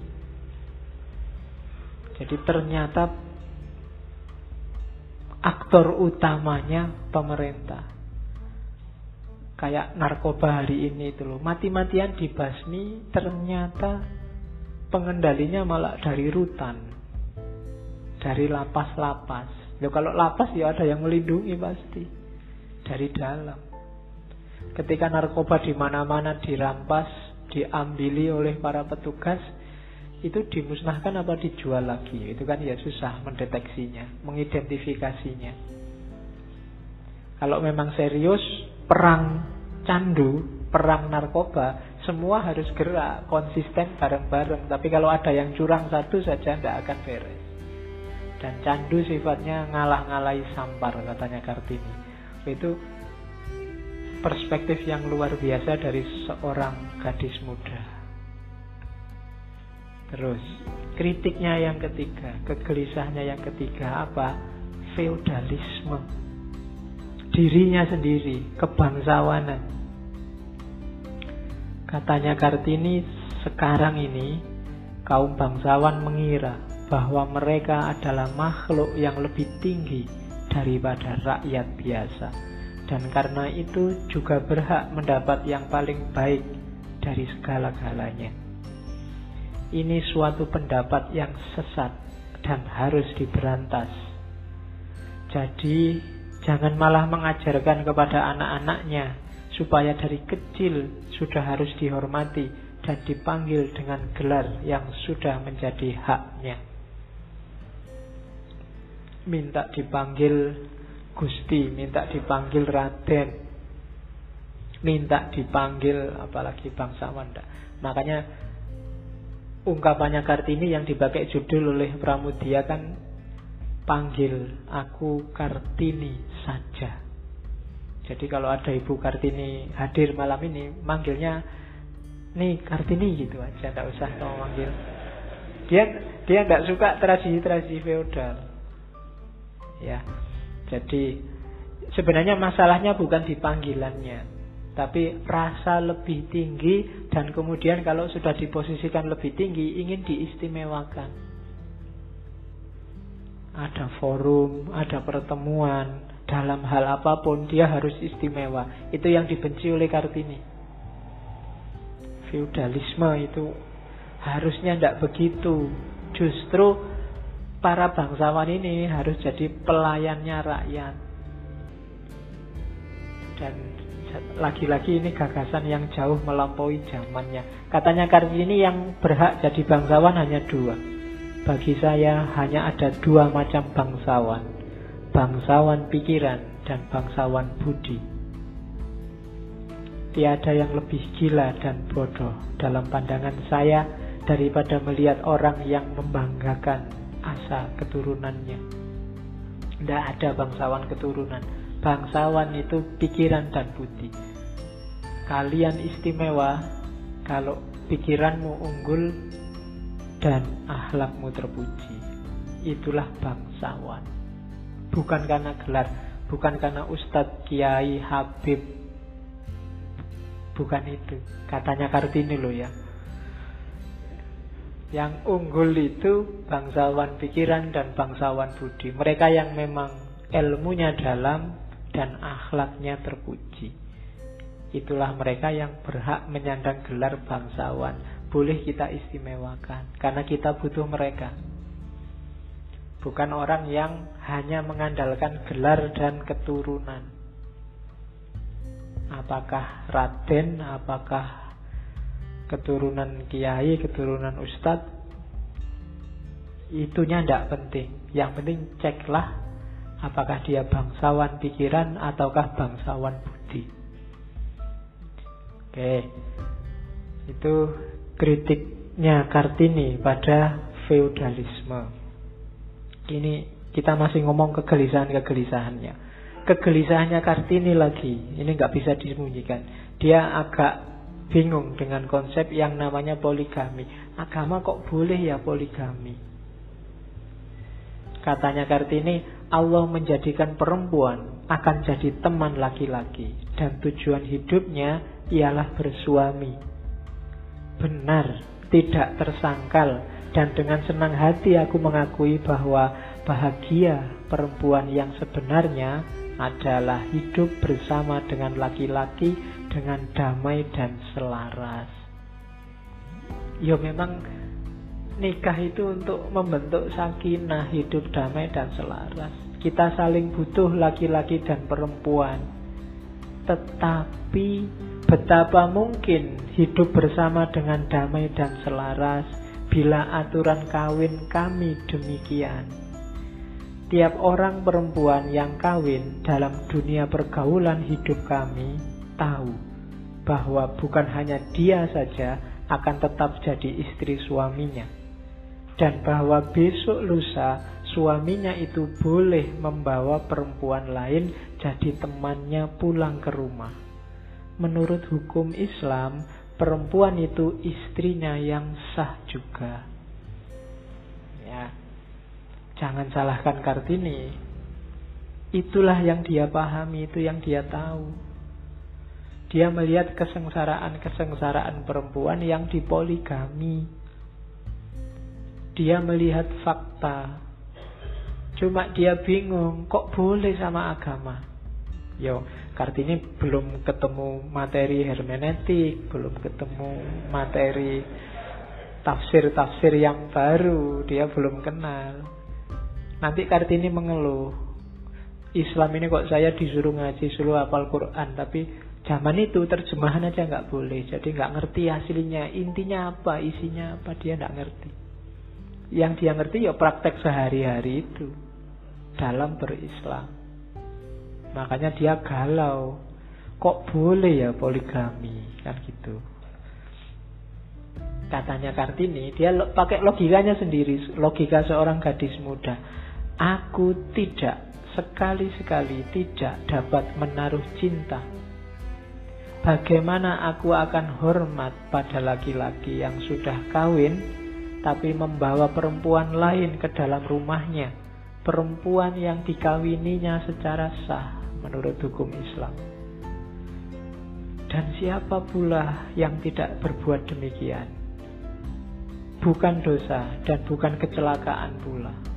[SPEAKER 1] Jadi ternyata aktor utamanya pemerintah. Kayak narkoba hari ini itu loh. Mati-matian dibasmi ternyata pengendalinya malah dari rutan. Dari lapas-lapas. Ya kalau lapas ya ada yang melindungi pasti. Dari dalam. Ketika narkoba di mana-mana dirampas, diambili oleh para petugas itu dimusnahkan apa dijual lagi itu kan ya susah mendeteksinya mengidentifikasinya kalau memang serius perang candu perang narkoba semua harus gerak konsisten bareng-bareng tapi kalau ada yang curang satu saja tidak akan beres dan candu sifatnya ngalah-ngalahi sampar katanya Kartini itu perspektif yang luar biasa dari seorang gadis muda. Terus, kritiknya yang ketiga, kegelisahannya yang ketiga apa? Feudalisme. Dirinya sendiri, kebangsawanan. Katanya Kartini, sekarang ini kaum bangsawan mengira bahwa mereka adalah makhluk yang lebih tinggi daripada rakyat biasa dan karena itu juga berhak mendapat yang paling baik dari segala-galanya. Ini suatu pendapat yang sesat dan harus diberantas. Jadi, jangan malah mengajarkan kepada anak-anaknya supaya dari kecil sudah harus dihormati dan dipanggil dengan gelar yang sudah menjadi haknya. Minta dipanggil Gusti, minta dipanggil Raden, minta dipanggil apalagi bangsawan. Makanya ungkapannya Kartini yang dipakai judul oleh Pramudia kan panggil aku Kartini saja. Jadi kalau ada Ibu Kartini hadir malam ini, manggilnya nih Kartini gitu aja, tidak usah kamu manggil. Dia dia tidak suka tradisi-tradisi feodal. Ya, jadi sebenarnya masalahnya bukan di panggilannya, tapi rasa lebih tinggi dan kemudian kalau sudah diposisikan lebih tinggi ingin diistimewakan. Ada forum, ada pertemuan, dalam hal apa pun dia harus istimewa. Itu yang dibenci oleh Kartini. Feudalisme itu harusnya tidak begitu. Justru para bangsawan ini harus jadi pelayannya rakyat. Dan lagi-lagi ini gagasan yang jauh melampaui zamannya. Katanya Kartini yang berhak jadi bangsawan hanya dua. Bagi saya hanya ada dua macam bangsawan. Bangsawan pikiran dan bangsawan budi. Tiada yang lebih gila dan bodoh dalam pandangan saya daripada melihat orang yang membanggakan asa keturunannya. Tidak ada bangsawan keturunan Bangsawan itu pikiran dan budi. Kalian istimewa kalau pikiranmu unggul dan akhlakmu terpuji. Itulah bangsawan. Bukan karena gelar, bukan karena ustadz, kiai, habib. Bukan itu. Katanya Kartini loh ya. Yang unggul itu bangsawan pikiran dan bangsawan budi. Mereka yang memang ilmunya dalam, dan akhlaknya terpuji. Itulah mereka yang berhak menyandang gelar bangsawan. Boleh kita istimewakan karena kita butuh mereka. Bukan orang yang hanya mengandalkan gelar dan keturunan. Apakah Raden, apakah keturunan kiai, keturunan ustadz, itunya tidak penting. Yang penting ceklah Apakah dia bangsawan pikiran ataukah bangsawan budi? Oke. Itu kritiknya Kartini pada feudalisme. Ini kita masih ngomong kegelisahan-kegelisahannya. Kegelisahannya Kartini lagi, ini nggak bisa disembunyikan. Dia agak bingung dengan konsep yang namanya poligami. Agama kok boleh ya poligami? Katanya Kartini, Allah menjadikan perempuan akan jadi teman laki-laki dan tujuan hidupnya ialah bersuami. Benar, tidak tersangkal dan dengan senang hati aku mengakui bahwa bahagia perempuan yang sebenarnya adalah hidup bersama dengan laki-laki dengan damai dan selaras. Ya memang nikah itu untuk membentuk sakinah, hidup damai dan selaras. Kita saling butuh laki-laki dan perempuan. Tetapi betapa mungkin hidup bersama dengan damai dan selaras bila aturan kawin kami demikian. Tiap orang perempuan yang kawin dalam dunia pergaulan hidup kami tahu bahwa bukan hanya dia saja akan tetap jadi istri suaminya dan bahwa besok lusa suaminya itu boleh membawa perempuan lain jadi temannya pulang ke rumah. Menurut hukum Islam, perempuan itu istrinya yang sah juga. Jangan salahkan Kartini. Itulah yang dia pahami, itu yang dia tahu. Dia melihat kesengsaraan-kesengsaraan perempuan yang dipoligami dia melihat fakta. Cuma dia bingung, kok boleh sama agama? Yo, Kartini belum ketemu materi hermeneutik, belum ketemu materi tafsir-tafsir yang baru, dia belum kenal. Nanti Kartini mengeluh, Islam ini kok saya disuruh ngaji, suruh hafal Quran, tapi Zaman itu terjemahan aja nggak boleh, jadi nggak ngerti hasilnya, intinya apa, isinya apa dia nggak ngerti. Yang dia ngerti ya praktek sehari-hari itu dalam berislam. Makanya dia galau. Kok boleh ya poligami kan gitu. Katanya Kartini, dia pakai logikanya sendiri, logika seorang gadis muda. Aku tidak sekali-sekali tidak dapat menaruh cinta Bagaimana aku akan hormat pada laki-laki yang sudah kawin tapi membawa perempuan lain ke dalam rumahnya, perempuan yang dikawininya secara sah menurut hukum Islam. Dan siapa pula yang tidak berbuat demikian? Bukan dosa dan bukan kecelakaan pula.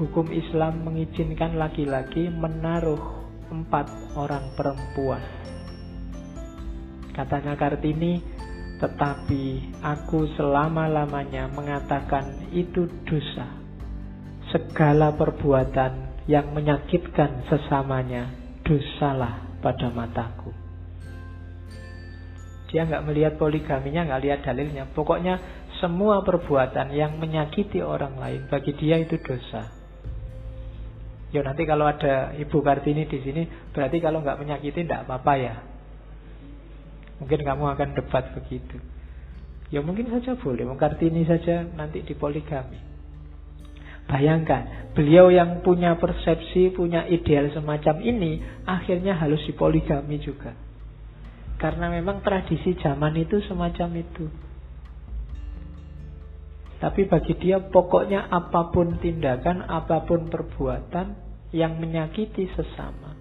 [SPEAKER 1] Hukum Islam mengizinkan laki-laki menaruh empat orang perempuan Katanya Kartini, tetapi aku selama-lamanya mengatakan itu dosa. Segala perbuatan yang menyakitkan sesamanya dosalah pada mataku. Dia nggak melihat poligaminya, nggak lihat dalilnya. Pokoknya semua perbuatan yang menyakiti orang lain bagi dia itu dosa. Ya nanti kalau ada Ibu Kartini di sini, berarti kalau nggak menyakiti tidak apa-apa ya. Mungkin kamu akan debat begitu. Ya mungkin saja boleh. Kartini saja nanti dipoligami. Bayangkan, beliau yang punya persepsi, punya ideal semacam ini, akhirnya harus dipoligami juga. Karena memang tradisi zaman itu semacam itu. Tapi bagi dia pokoknya apa pun tindakan, apa pun perbuatan yang menyakiti sesama.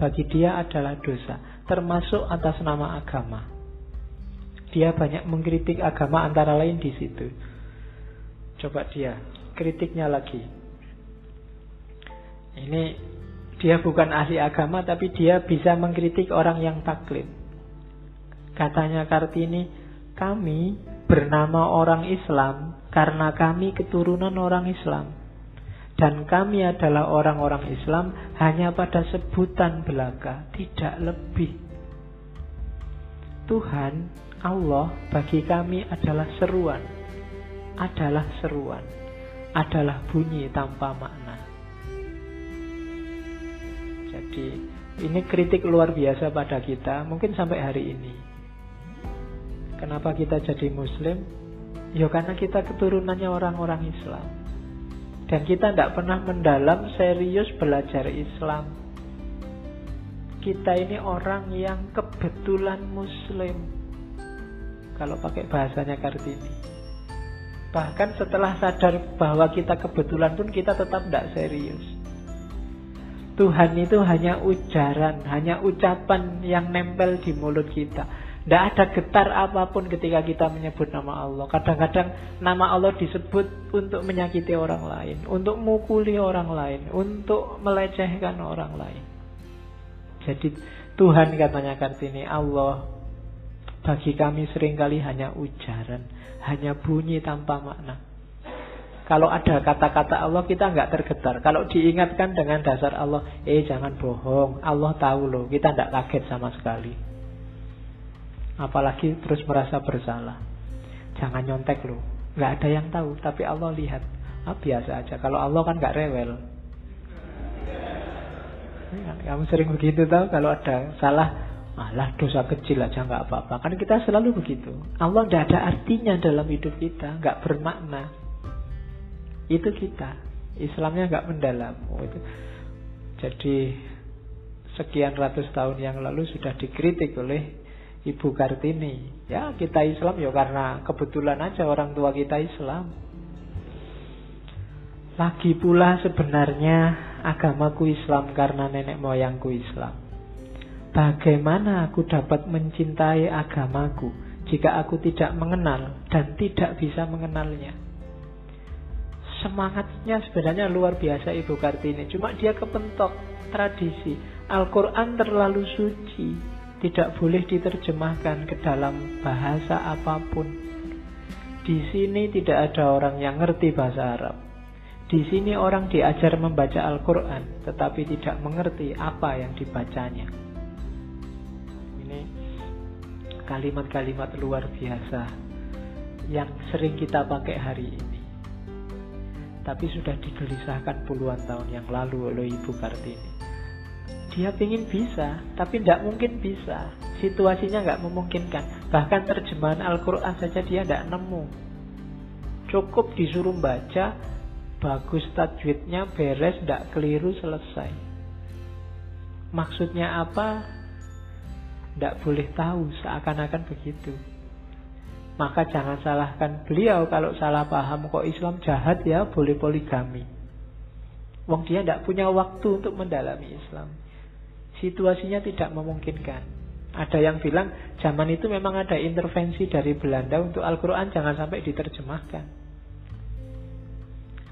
[SPEAKER 1] Bagi dia adalah dosa termasuk atas nama agama. Dia banyak mengkritik agama antara lain di situ. Coba dia kritiknya lagi. Ini dia bukan ahli agama tapi dia bisa mengkritik orang yang taklid. Katanya Kartini, kami bernama orang Islam karena kami keturunan orang Islam. Dan kami adalah orang-orang Islam hanya pada sebutan belaka, tidak lebih. Tuhan, Allah bagi kami adalah seruan, adalah seruan, adalah bunyi tanpa makna. Jadi ini kritik luar biasa pada kita, mungkin sampai hari ini. Kenapa kita jadi Muslim? Ya karena kita keturunannya orang-orang Islam. Dan kita tidak pernah mendalam serius belajar Islam. Kita ini orang yang kebetulan Muslim. Kalau pakai bahasanya Kartini. Bahkan setelah sadar bahwa kita kebetulan pun kita tetap tidak serius. Tuhan itu hanya ujaran, hanya ucapan yang nempel di mulut kita. Tidak ada getar apa pun ketika kita menyebut nama Allah. Kadang-kadang nama Allah disebut untuk menyakiti orang lain, untuk mukuli orang lain, untuk melecehkan orang lain. Jadi Tuhan katanya Kartini Allah bagi kami sering kali hanya ujaran, hanya bunyi tanpa makna. Kalau ada kata-kata Allah kita nggak tergetar. Kalau diingatkan dengan dasar Allah, eh jangan bohong, Allah tahu loh, kita tidak kaget sama sekali. Apalagi terus merasa bersalah. Jangan nyontek loh. Nggak ada yang tahu, tapi Allah lihat. Ah, biasa aja. Kalau Allah kan nggak rewel. Ya, kamu sering begitu tau kalau ada salah malah dosa kecil aja nggak apa-apa kan kita selalu begitu Allah tidak ada artinya dalam hidup kita nggak bermakna itu kita Islamnya nggak mendalam oh, itu jadi sekian ratus tahun yang lalu sudah dikritik oleh Ibu Kartini. Ya, kita Islam ya karena kebetulan aja orang tua kita Islam. Lagi pula sebenarnya agamaku Islam karena nenek moyangku Islam. Bagaimana aku dapat mencintai agamaku jika aku tidak mengenal dan tidak bisa mengenalnya? Semangatnya sebenarnya luar biasa Ibu Kartini. Cuma dia kepentok tradisi. Al-Quran terlalu suci tidak boleh diterjemahkan ke dalam bahasa apa pun. Di sini tidak ada orang yang ngerti bahasa Arab. Di sini orang diajar membaca Al-Quran, tetapi tidak mengerti apa yang dibacanya. Ini kalimat-kalimat luar biasa yang sering kita pakai hari ini. Tapi sudah digelisahkan puluhan tahun yang lalu oleh Ibu Kartini. Dia ingin bisa, tapi tidak mungkin bisa. Situasinya nggak memungkinkan. Bahkan terjemahan Al-Quran saja dia tidak nemu. Cukup disuruh baca, bagus tajwidnya, beres, tidak keliru, selesai. Maksudnya apa? Tidak boleh tahu, seakan-akan begitu. Maka jangan salahkan beliau kalau salah paham kok Islam jahat ya boleh poligami. Wong dia tidak punya waktu untuk mendalami Islam. Situasinya tidak memungkinkan. Ada yang bilang zaman itu memang ada intervensi dari Belanda untuk Al-Quran jangan sampai diterjemahkan.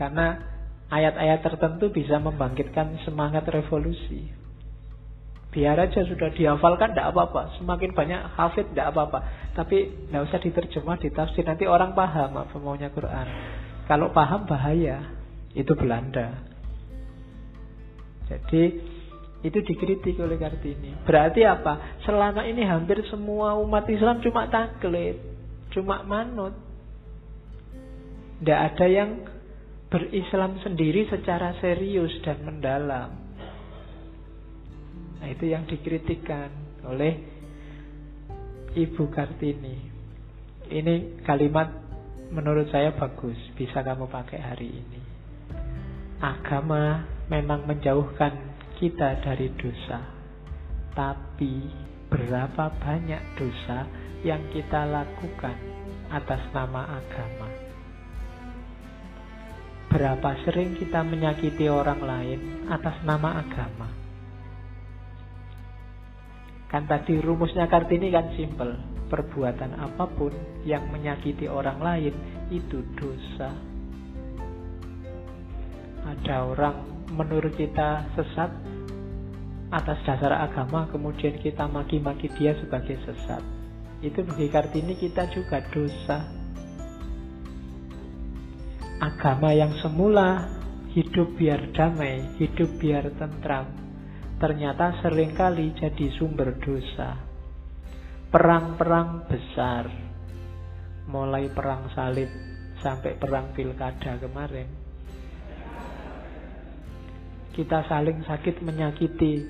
[SPEAKER 1] Karena ayat-ayat tertentu bisa membangkitkan semangat revolusi. Biar aja sudah dihafalkan tidak apa-apa. Semakin banyak hafid tidak apa-apa. Tapi tidak usah diterjemah, ditafsir. Nanti orang paham apa maunya Quran. Kalau paham bahaya. Itu Belanda. Jadi itu dikritik oleh Kartini. Berarti apa? Selama ini hampir semua umat Islam cuma taklid. Cuma manut. Tidak ada yang berislam sendiri secara serius dan mendalam. Nah itu yang dikritikkan oleh Ibu Kartini. Ini kalimat menurut saya bagus, bisa kamu pakai hari ini. Agama memang menjauhkan kita dari dosa. Tapi berapa banyak dosa yang kita lakukan atas nama agama? Berapa sering kita menyakiti orang lain atas nama agama? Kan tadi rumusnya Kartini kan simple. Perbuatan apa pun yang menyakiti orang lain itu dosa. Ada orang menurut kita sesat atas dasar agama kemudian kita maki-maki dia sebagai sesat. Itu bagi Kartini kita juga dosa. Agama yang semula hidup biar damai, hidup biar tentram, ternyata sering kali jadi sumber dosa. Perang-perang besar, mulai perang salib sampai perang pilkada kemarin, kita saling sakit menyakiti,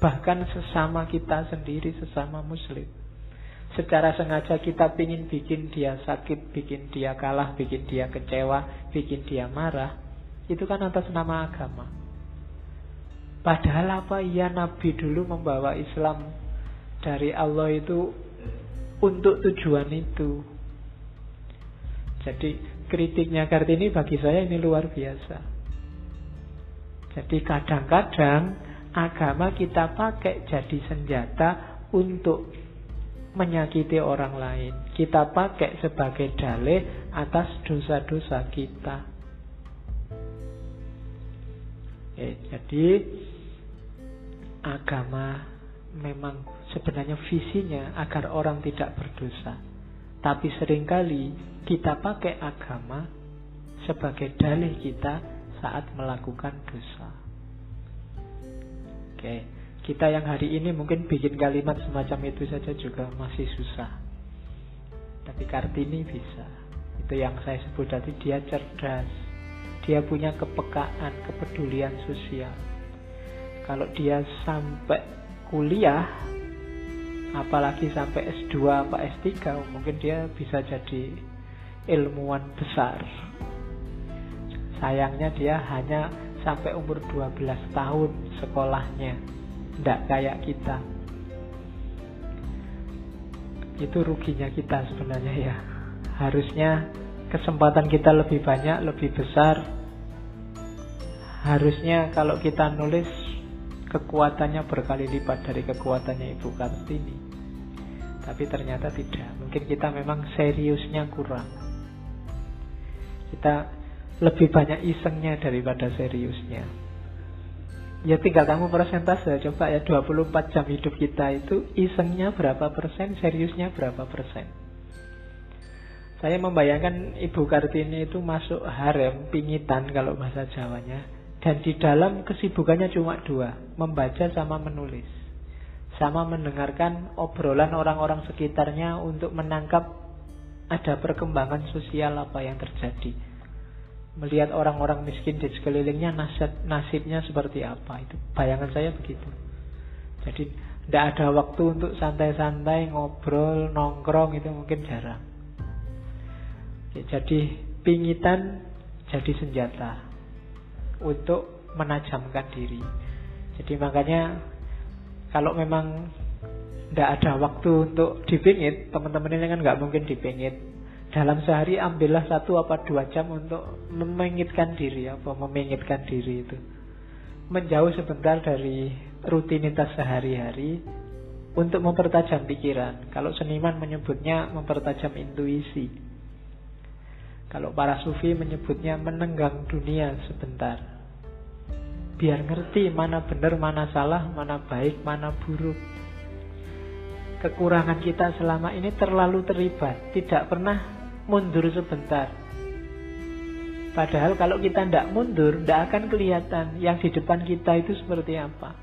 [SPEAKER 1] bahkan sesama kita sendiri, sesama muslim. Secara sengaja kita ingin bikin dia sakit, bikin dia kalah, bikin dia kecewa, bikin dia marah. Itu kan atas nama agama. Padahal apa iya Nabi dulu membawa Islam dari Allah itu untuk tujuan itu. Jadi kritiknya Kartini bagi saya ini luar biasa. Jadi kadang-kadang agama kita pakai jadi senjata untuk menyakiti orang lain. Kita pakai sebagai dalih atas dosa-dosa kita. Oke, jadi agama memang sebenarnya visinya agar orang tidak berdosa. Tapi sering kali kita pakai agama sebagai dalih kita saat melakukan dosa. Oke, kita yang hari ini mungkin bikin kalimat semacam itu saja juga masih susah. Tapi Kartini bisa. Itu yang saya sebut tadi dia cerdas. Dia punya kepekaan, kepedulian sosial kalau dia sampai kuliah apalagi sampai S2 apa S3 mungkin dia bisa jadi ilmuwan besar sayangnya dia hanya sampai umur 12 tahun sekolahnya tidak kayak kita itu ruginya kita sebenarnya ya harusnya kesempatan kita lebih banyak lebih besar harusnya kalau kita nulis kekuatannya berkali lipat dari kekuatannya Ibu Kartini. Tapi ternyata tidak. Mungkin kita memang seriusnya kurang. Kita lebih banyak isengnya daripada seriusnya. Ya tinggal kamu persentase coba ya 24 jam hidup kita itu isengnya berapa persen, seriusnya berapa persen. Saya membayangkan Ibu Kartini itu masuk harem pingitan kalau bahasa Jawanya dan di dalam kesibukannya cuma dua, membaca sama menulis. sama mendengarkan obrolan orang-orang sekitarnya untuk menangkap ada perkembangan sosial apa yang terjadi. Melihat orang-orang miskin di sekelilingnya nasib, nasibnya seperti apa itu. Bayangan saya begitu. Jadi tidak ada waktu untuk santai-santai ngobrol, nongkrong itu mungkin jarang. jadi pingitan jadi senjata untuk menajamkan diri. Jadi makanya kalau memang tidak ada waktu untuk dipingit, teman-teman ini kan nggak mungkin dipingit. Dalam sehari ambillah satu apa dua jam untuk memengitkan diri, apa memengitkan diri itu. Menjauh sebentar dari rutinitas sehari-hari untuk mempertajam pikiran. Kalau seniman menyebutnya mempertajam intuisi. Kalau para sufi menyebutnya menenggang dunia sebentar. Biar ngerti mana benar, mana salah, mana baik, mana buruk. Kekurangan kita selama ini terlalu terlibat, tidak pernah mundur sebentar. Padahal kalau kita tidak mundur, tidak akan kelihatan yang di depan kita itu seperti apa.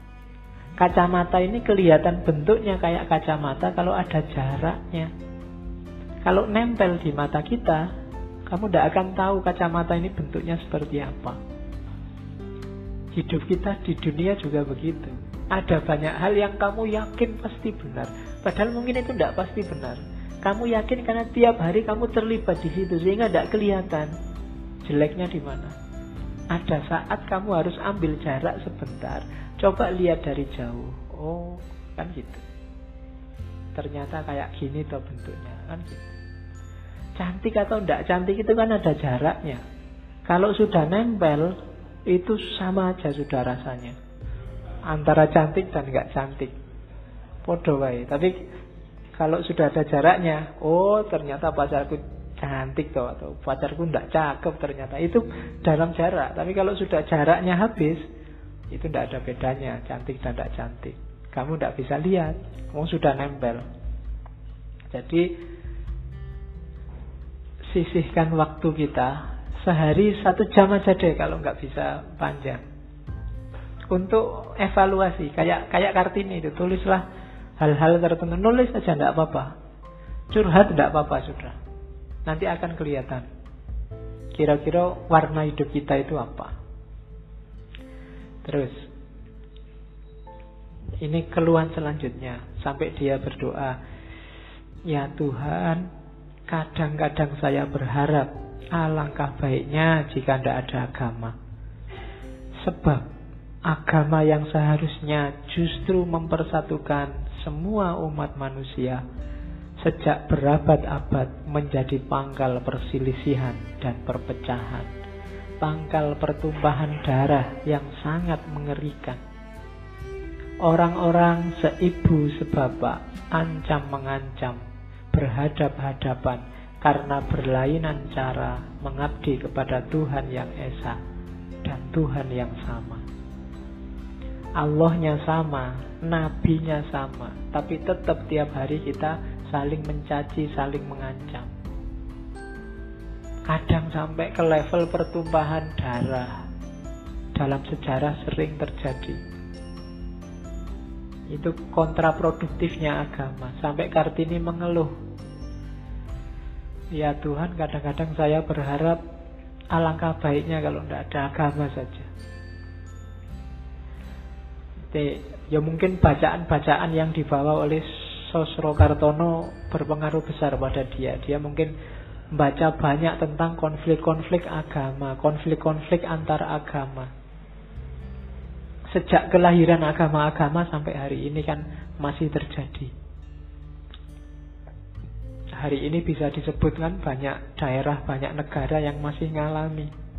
[SPEAKER 1] Kacamata ini kelihatan bentuknya kayak kacamata kalau ada jaraknya. Kalau nempel di mata kita, kamu tidak akan tahu kacamata ini bentuknya seperti apa. Hidup kita di dunia juga begitu. Ada banyak hal yang kamu yakin pasti benar. Padahal mungkin itu tidak pasti benar. Kamu yakin karena tiap hari kamu terlibat di situ sehingga tidak kelihatan jeleknya di mana. Ada saat kamu harus ambil jarak sebentar Coba lihat dari jauh. Oh, kan gitu. Ternyata kayak gini tuh bentuknya, kan gitu. Cantik atau tidak cantik itu kan ada jaraknya. Kalau sudah nempel, itu sama aja sudah rasanya. Antara cantik dan nggak cantik. Podo wae. Tapi kalau sudah ada jaraknya, oh ternyata pacarku cantik tuh atau pacarku ndak cakep ternyata itu dalam jarak. Tapi kalau sudah jaraknya habis, itu tidak ada bedanya cantik dan tidak cantik. Kamu tidak bisa lihat, kamu sudah nempel. Jadi sisihkan waktu kita sehari satu jam aja deh kalau nggak bisa panjang untuk evaluasi kayak kayak kartini itu tulislah hal-hal tertentu. Nulis aja tidak apa-apa. Curhat tidak apa-apa sudah. Nanti akan kelihatan. Kira-kira warna hidup kita itu apa? Terus ini keluhan selanjutnya. Sampai dia berdoa, "Ya Tuhan, kadang-kadang saya berharap alangkah baiknya jika tidak ada agama. Sebab agama yang seharusnya justru mempersatukan semua umat manusia sejak berabad-abad menjadi pangkal perselisihan dan perpecahan." pangkal pertumpahan darah yang sangat mengerikan. Orang-orang seibu sebapak ancam mengancam, berhadap-hadapan karena berlainan cara mengabdi kepada Tuhan yang Esa dan Tuhan yang sama. Allahnya sama, nabinya sama, tapi tetap tiap hari kita saling mencaci, saling mengancam. Kadang sampai ke level pertumpahan darah. Dalam sejarah sering terjadi. Itu kontraproduktifnya agama. Sampai Kartini mengeluh. Ya Tuhan, kadang-kadang saya berharap alangkah baiknya kalau tidak ada agama saja. Ya mungkin bacaan-bacaan yang dibawa oleh Sosro Kartono berpengaruh besar pada dia. Dia mungkin baca banyak tentang konflik-konflik agama, konflik-konflik antar agama. Sejak kelahiran agama-agama sampai hari ini kan masih terjadi. Hari ini bisa disebutkan banyak daerah, banyak negara yang masih ngalami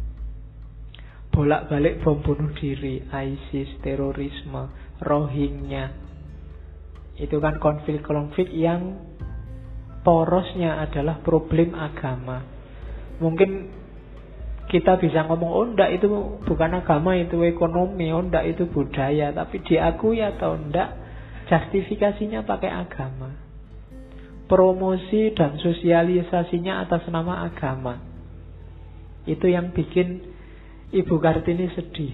[SPEAKER 1] bolak-balik bom bunuh diri, ISIS, terorisme, Rohingya. Itu kan konflik-konflik yang porosnya adalah problem agama. Mungkin kita bisa ngomong, oh enggak itu bukan agama, itu ekonomi, oh enggak itu budaya. Tapi diakui atau enggak, justifikasinya pakai agama. Promosi dan sosialisasinya atas nama agama. Itu yang bikin Ibu Kartini sedih.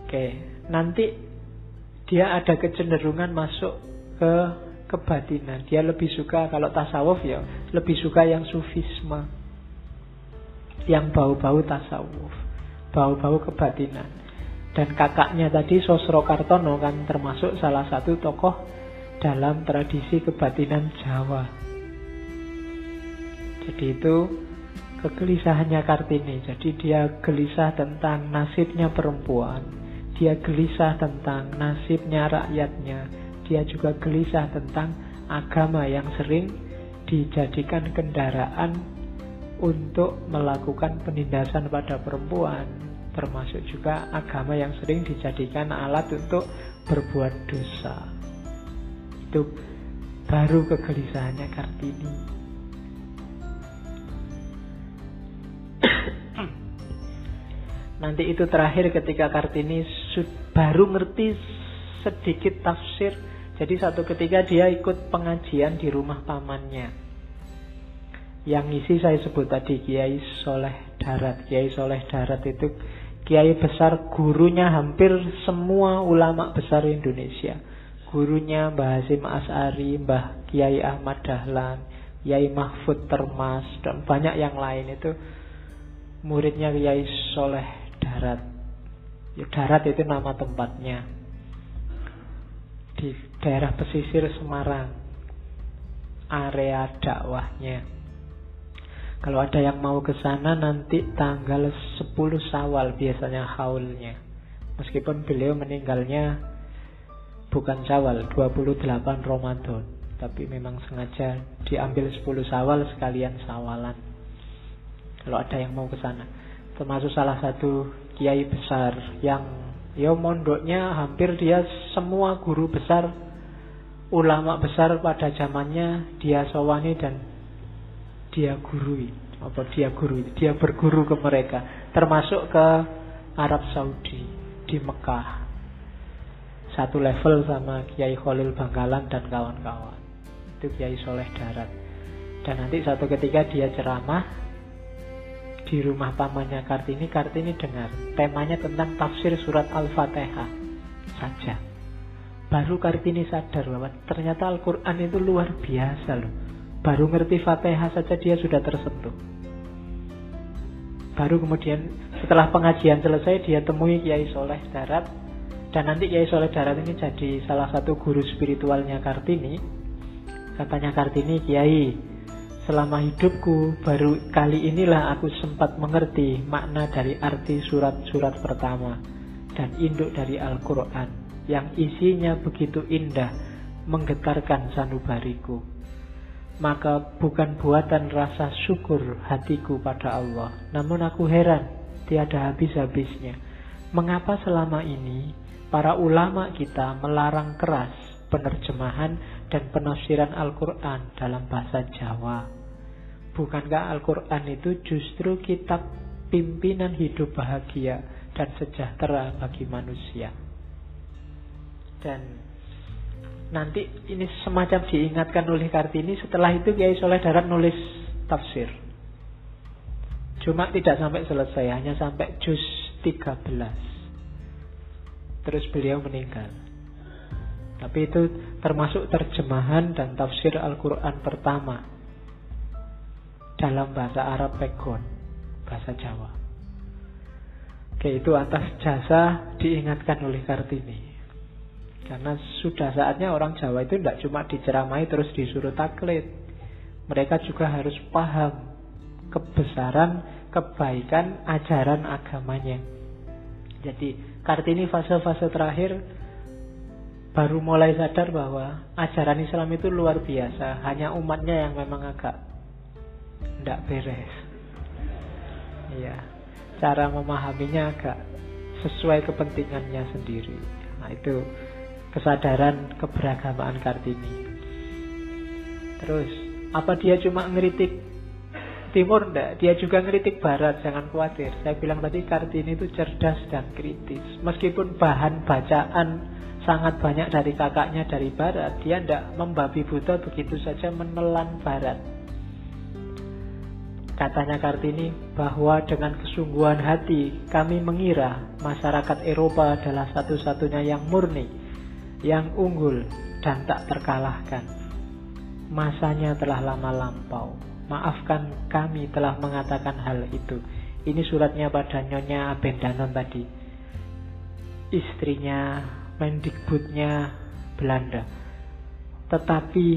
[SPEAKER 1] Oke, nanti dia ada kecenderungan masuk ke kebatinan. Dia lebih suka kalau tasawuf ya, lebih suka yang sufisme. Yang bau-bau tasawuf, bau-bau kebatinan. Dan kakaknya tadi Sosro Kartono kan termasuk salah satu tokoh dalam tradisi kebatinan Jawa. Jadi itu kegelisahannya Kartini. Jadi dia gelisah tentang nasibnya perempuan. Dia gelisah tentang nasibnya rakyatnya. Dia juga gelisah tentang agama yang sering dijadikan kendaraan untuk melakukan penindasan pada perempuan. Termasuk juga agama yang sering dijadikan alat untuk berbuat dosa. Itu baru kegelisahannya Kartini. Nanti itu terakhir ketika Kartini baru ngerti sedikit tafsir. Jadi satu ketika dia ikut pengajian di rumah pamannya. Yang isi saya sebut tadi Kiai Soleh Darat. Kiai Soleh Darat itu Kiai besar gurunya hampir semua ulama besar Indonesia. Gurunya Mbah Hasim As'ari, Mbah Kiai Ahmad Dahlan, Kiai Mahfud Termas, dan banyak yang lain itu muridnya Kiai Soleh darat. Ya, darat itu nama tempatnya. Di daerah pesisir Semarang. Area dakwahnya. Kalau ada yang mau ke sana nanti tanggal 10 Sawal biasanya haulnya. Meskipun beliau meninggalnya bukan Sawal, 28 Ramadan. Tapi memang sengaja diambil 10 Sawal sekalian sawalan. Kalau ada yang mau ke sana termasuk salah satu kiai besar yang ya mondoknya hampir dia semua guru besar ulama besar pada zamannya dia sawani dan dia gurui. Apa dia guru dia berguru ke mereka termasuk ke Arab Saudi di Mekah. Satu level sama Kiai Khalil Bangkalan dan kawan-kawan. Itu Kiai Soleh Darat. Dan nanti satu ketika dia ceramah di rumah pamannya Kartini, Kartini dengar temanya tentang tafsir surat Al-Fatihah saja. Baru Kartini sadar bahwa ternyata Al-Quran itu luar biasa loh. Baru ngerti Fatihah saja dia sudah tersentuh. Baru kemudian setelah pengajian selesai dia temui Kiai Soleh Darat dan nanti Kiai Soleh Darat ini jadi salah satu guru spiritualnya Kartini. Katanya Kartini, Kiai, Selama hidupku, baru kali inilah aku sempat mengerti makna dari arti surat-surat pertama dan induk dari Al-Quran yang isinya begitu indah, menggetarkan sanubariku. Maka bukan buatan rasa syukur hatiku pada Allah, namun aku heran, tiada habis-habisnya. Mengapa selama ini para ulama kita melarang keras penerjemahan dan penafsiran Al-Quran dalam bahasa Jawa? Bukankah Al-Quran itu justru kitab pimpinan hidup bahagia dan sejahtera bagi manusia? Dan nanti ini semacam diingatkan oleh Kartini setelah itu Kiai Soleh Darat nulis tafsir. Cuma tidak sampai selesai, hanya sampai juz 13. Terus beliau meninggal. Tapi itu termasuk terjemahan dan tafsir Al-Quran pertama dalam bahasa Arab pegon, bahasa Jawa. Oke, itu atas jasa diingatkan oleh Kartini. Karena sudah saatnya orang Jawa itu tidak cuma diceramai terus disuruh taklid. Mereka juga harus paham kebesaran, kebaikan, ajaran agamanya. Jadi Kartini fase-fase terakhir baru mulai sadar bahwa ajaran Islam itu luar biasa. Hanya umatnya yang memang agak tidak beres. Iya, cara memahaminya agak sesuai kepentingannya sendiri. Nah itu kesadaran keberagamaan Kartini. Terus, apa dia cuma ngeritik Timur enggak? Dia juga ngeritik Barat, jangan khawatir. Saya bilang tadi Kartini itu cerdas dan kritis. Meskipun bahan bacaan sangat banyak dari kakaknya dari Barat, dia tidak membabi buta begitu saja menelan Barat. Katanya Kartini bahwa dengan kesungguhan hati kami mengira masyarakat Eropa adalah satu-satunya yang murni yang unggul dan tak terkalahkan. Masanya telah lama lampau. Maafkan kami telah mengatakan hal itu. Ini suratnya pada Nyonya Abendanon tadi. Istrinya, Mendikbudnya Belanda. Tetapi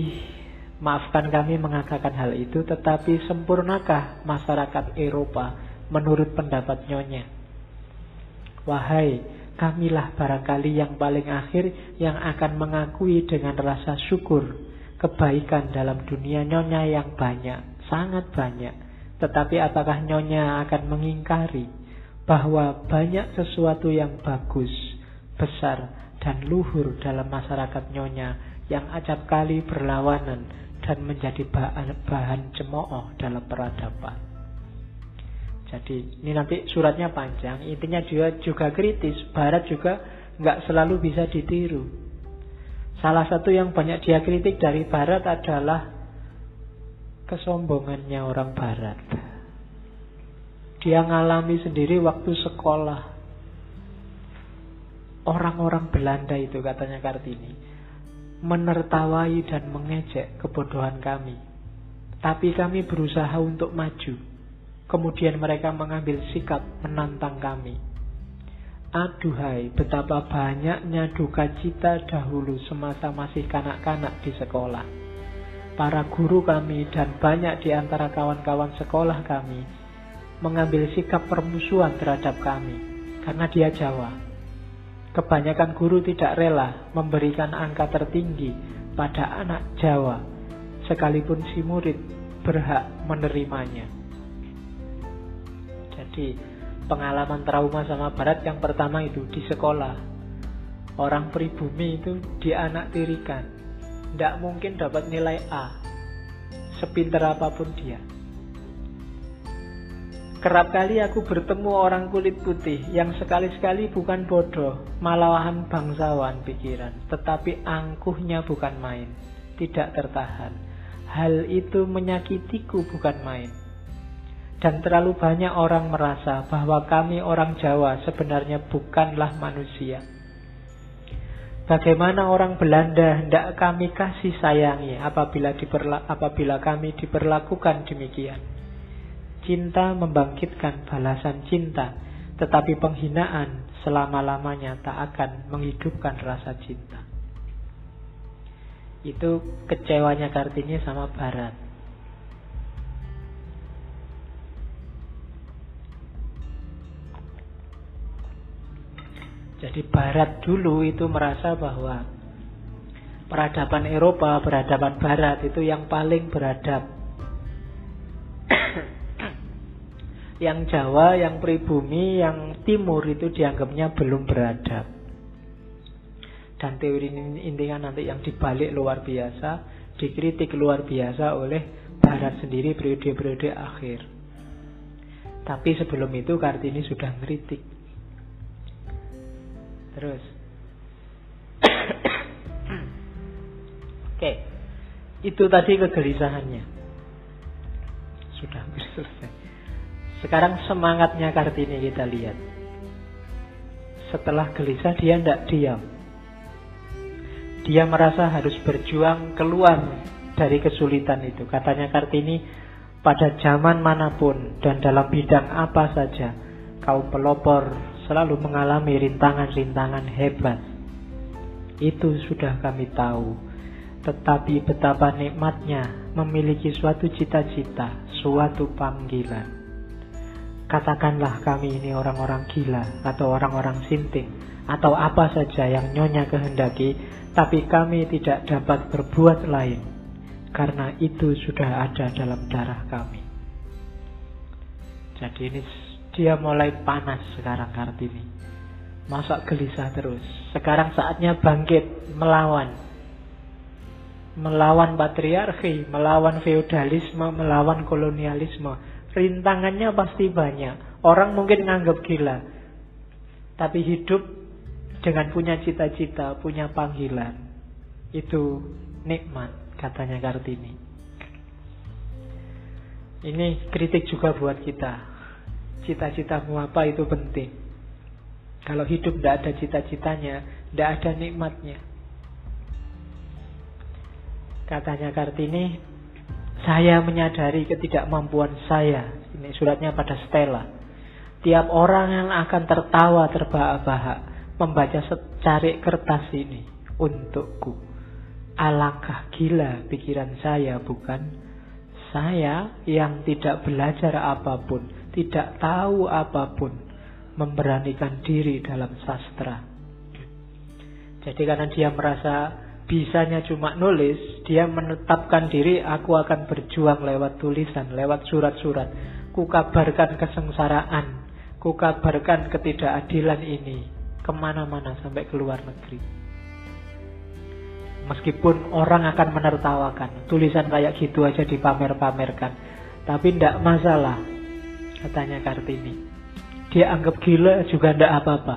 [SPEAKER 1] maafkan kami mengatakan hal itu, tetapi sempurnakah masyarakat Eropa menurut pendapat Nyonya? Wahai kamilah barangkali yang paling akhir yang akan mengakui dengan rasa syukur kebaikan dalam dunia nyonya yang banyak, sangat banyak. Tetapi apakah nyonya akan mengingkari bahwa banyak sesuatu yang bagus, besar, dan luhur dalam masyarakat nyonya yang acap kali berlawanan dan menjadi bahan, bahan cemooh dalam peradaban. Jadi ini nanti suratnya panjang, intinya dia juga kritis. Barat juga nggak selalu bisa ditiru. Salah satu yang banyak dia kritik dari Barat adalah kesombongannya orang Barat. Dia ngalami sendiri waktu sekolah. Orang-orang Belanda itu katanya Kartini menertawai dan mengejek kebodohan kami. Tapi kami berusaha untuk maju Kemudian mereka mengambil sikap menantang kami. Aduhai, betapa banyaknya duka cita dahulu semasa masih kanak-kanak di sekolah. Para guru kami dan banyak di antara kawan-kawan sekolah kami mengambil sikap permusuhan terhadap kami karena dia Jawa. Kebanyakan guru tidak rela memberikan angka tertinggi pada anak Jawa, sekalipun si murid berhak menerimanya. Jadi pengalaman trauma sama barat yang pertama itu di sekolah. Orang pribumi itu dianaktirikan. Tidak mungkin dapat nilai A. Sepinter apa pun dia. Kerap kali aku bertemu orang kulit putih yang sekali-sekali bukan bodoh, malahan bangsawan pikiran, tetapi angkuhnya bukan main, tidak tertahan. Hal itu menyakitiku bukan main. Dan terlalu banyak orang merasa bahwa kami orang Jawa sebenarnya bukanlah manusia. Bagaimana orang Belanda hendak kami kasih sayangi apabila diperla apabila kami diperlakukan demikian. Cinta membangkitkan balasan cinta, tetapi penghinaan selama-lamanya tak akan menghidupkan rasa cinta. Itu kecewanya Kartini sama Barat. Jadi barat dulu itu merasa bahwa peradaban Eropa, peradaban barat itu yang paling beradab. Yang Jawa, yang pribumi, yang timur itu dianggapnya belum beradab. Dan teori ini intinya nanti yang dibalik luar biasa, dikritik luar biasa oleh Barat sendiri periode-periode akhir. Tapi sebelum itu Kartini sudah ngeritik Terus. Oke. Itu tadi kegelisahannya. Sudah hampir selesai. Sekarang semangatnya Kartini kita lihat. Setelah gelisah dia tidak diam. Dia merasa harus berjuang keluar dari kesulitan itu. Katanya Kartini, pada zaman mana pun dan dalam bidang apa saja, kaum pelopor selalu mengalami rintangan-rintangan hebat. Itu sudah kami tahu. Tetapi betapa nikmatnya memiliki suatu cita-cita, suatu panggilan. Katakanlah kami ini orang-orang gila atau orang-orang sinting atau apa saja yang nyonya kehendaki, tapi kami tidak dapat berbuat lain karena itu sudah ada dalam darah kami. Jadi ini dia mulai panas sekarang Kartini. Masa gelisah terus. Sekarang saatnya bangkit melawan. Melawan patriarki, melawan feodalisme, melawan kolonialisme. Rintangannya pasti banyak. Orang mungkin nganggap gila. Tapi hidup dengan punya cita-cita, punya panggilan. Itu nikmat, katanya Kartini. Ini kritik juga buat kita cita-citamu apa itu penting. Kalau hidup tidak ada cita-citanya, tidak ada nikmatnya. Katanya Kartini, saya menyadari ketidakmampuan saya. Ini suratnya pada Stella. Tiap orang yang akan tertawa terbahak-bahak membaca secari kertas ini untukku. Alangkah gila pikiran saya, bukan? Saya yang tidak belajar apa pun, tidak tahu apa pun, memberanikan diri dalam sastra. Jadi karena dia merasa bisanya cuma nulis, dia menetapkan diri, aku akan berjuang lewat tulisan, lewat surat-surat. Ku kabarkan kesengsaraan, ku kabarkan ketidakadilan ini ke mana-mana sampai ke luar negeri. Meskipun orang akan menertawakan Tulisan kayak gitu aja dipamer-pamerkan Tapi tidak masalah Katanya Kartini Dia anggap gila juga tidak apa-apa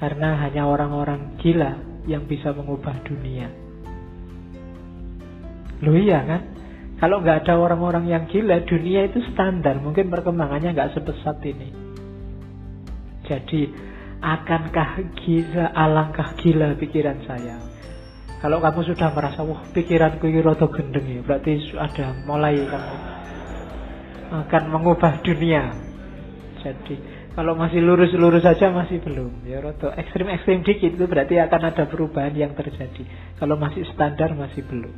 [SPEAKER 1] Karena hanya orang-orang gila Yang bisa mengubah dunia. Loh iya kan? Kalau nggak ada orang-orang yang gila Dunia itu standar. Mungkin perkembangannya nggak sebesar ini. Jadi Akankah gila Alangkah gila pikiran saya? Kalau kamu sudah merasa, wah pikiranku ini roto gendeng ya, berarti ada mulai kamu akan mengubah dunia. Jadi kalau masih lurus-lurus saja masih belum. Ya roto ekstrim-ekstrim dikit itu berarti akan ada perubahan yang terjadi. Kalau masih standar masih belum.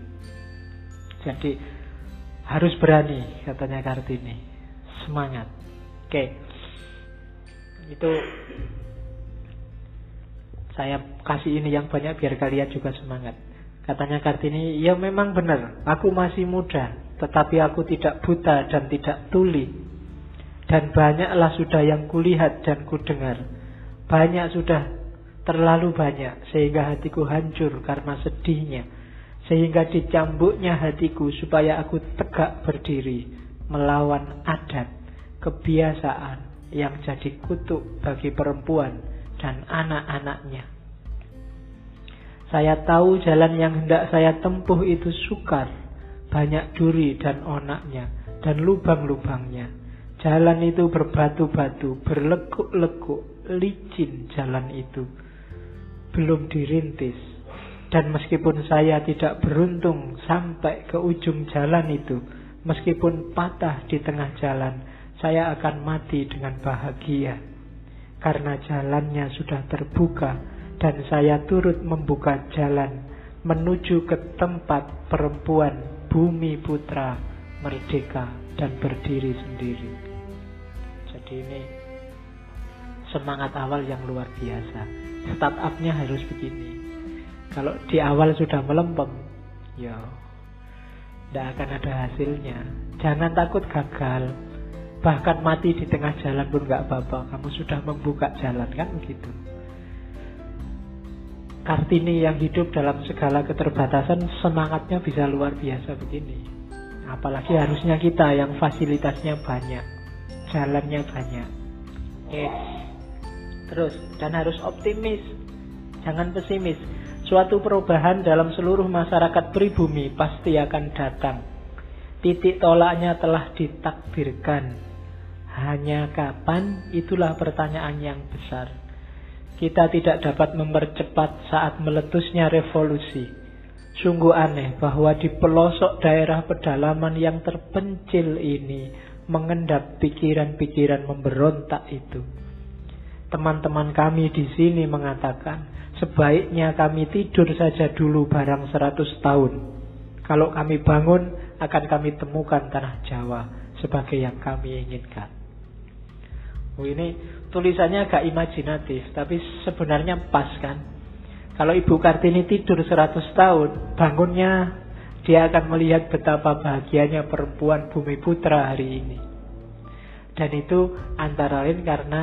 [SPEAKER 1] Jadi harus berani katanya Kartini. Semangat. Oke. Itu saya kasih ini yang banyak biar kalian juga semangat. Katanya Kartini, ya memang benar, aku masih muda, tetapi aku tidak buta dan tidak tuli. Dan banyaklah sudah yang kulihat dan kudengar. Banyak sudah terlalu banyak, sehingga hatiku hancur karena sedihnya. Sehingga dicambuknya hatiku supaya aku tegak berdiri, melawan adat, kebiasaan yang jadi kutuk bagi perempuan dan anak-anaknya. Saya tahu jalan yang hendak saya tempuh itu sukar, banyak duri dan onaknya, dan lubang-lubangnya. Jalan itu berbatu-batu, berlekuk-lekuk, licin jalan itu. Belum dirintis. Dan meskipun saya tidak beruntung sampai ke ujung jalan itu, meskipun patah di tengah jalan, saya akan mati dengan bahagia karena jalannya sudah terbuka dan saya turut membuka jalan menuju ke tempat perempuan bumi putra merdeka dan berdiri sendiri. Jadi ini semangat awal yang luar biasa. Startupnya harus begini. Kalau di awal sudah melempem, ya tidak akan ada hasilnya. Jangan takut gagal. Bahkan mati di tengah jalan pun nggak apa-apa. Kamu sudah membuka jalan kan begitu. Kartini yang hidup dalam segala keterbatasan semangatnya bisa luar biasa begini. Apalagi harusnya kita yang fasilitasnya banyak, jalannya banyak. Oke. Terus dan harus optimis, jangan pesimis. Suatu perubahan dalam seluruh masyarakat pribumi pasti akan datang. Titik tolaknya telah ditakdirkan hanya kapan? Itulah pertanyaan yang besar. Kita tidak dapat mempercepat saat meletusnya revolusi. Sungguh aneh bahwa di pelosok daerah pedalaman yang terpencil ini mengendap pikiran-pikiran memberontak itu. Teman-teman kami di sini mengatakan, sebaiknya kami tidur saja dulu barang seratus tahun. Kalau kami bangun, akan kami temukan tanah Jawa sebagai yang kami inginkan. Oh, ini tulisannya agak imajinatif, tapi sebenarnya pas kan. Kalau Ibu Kartini tidur 100 tahun, bangunnya dia akan melihat betapa bahagianya perempuan bumi putra hari ini. Dan itu antara lain karena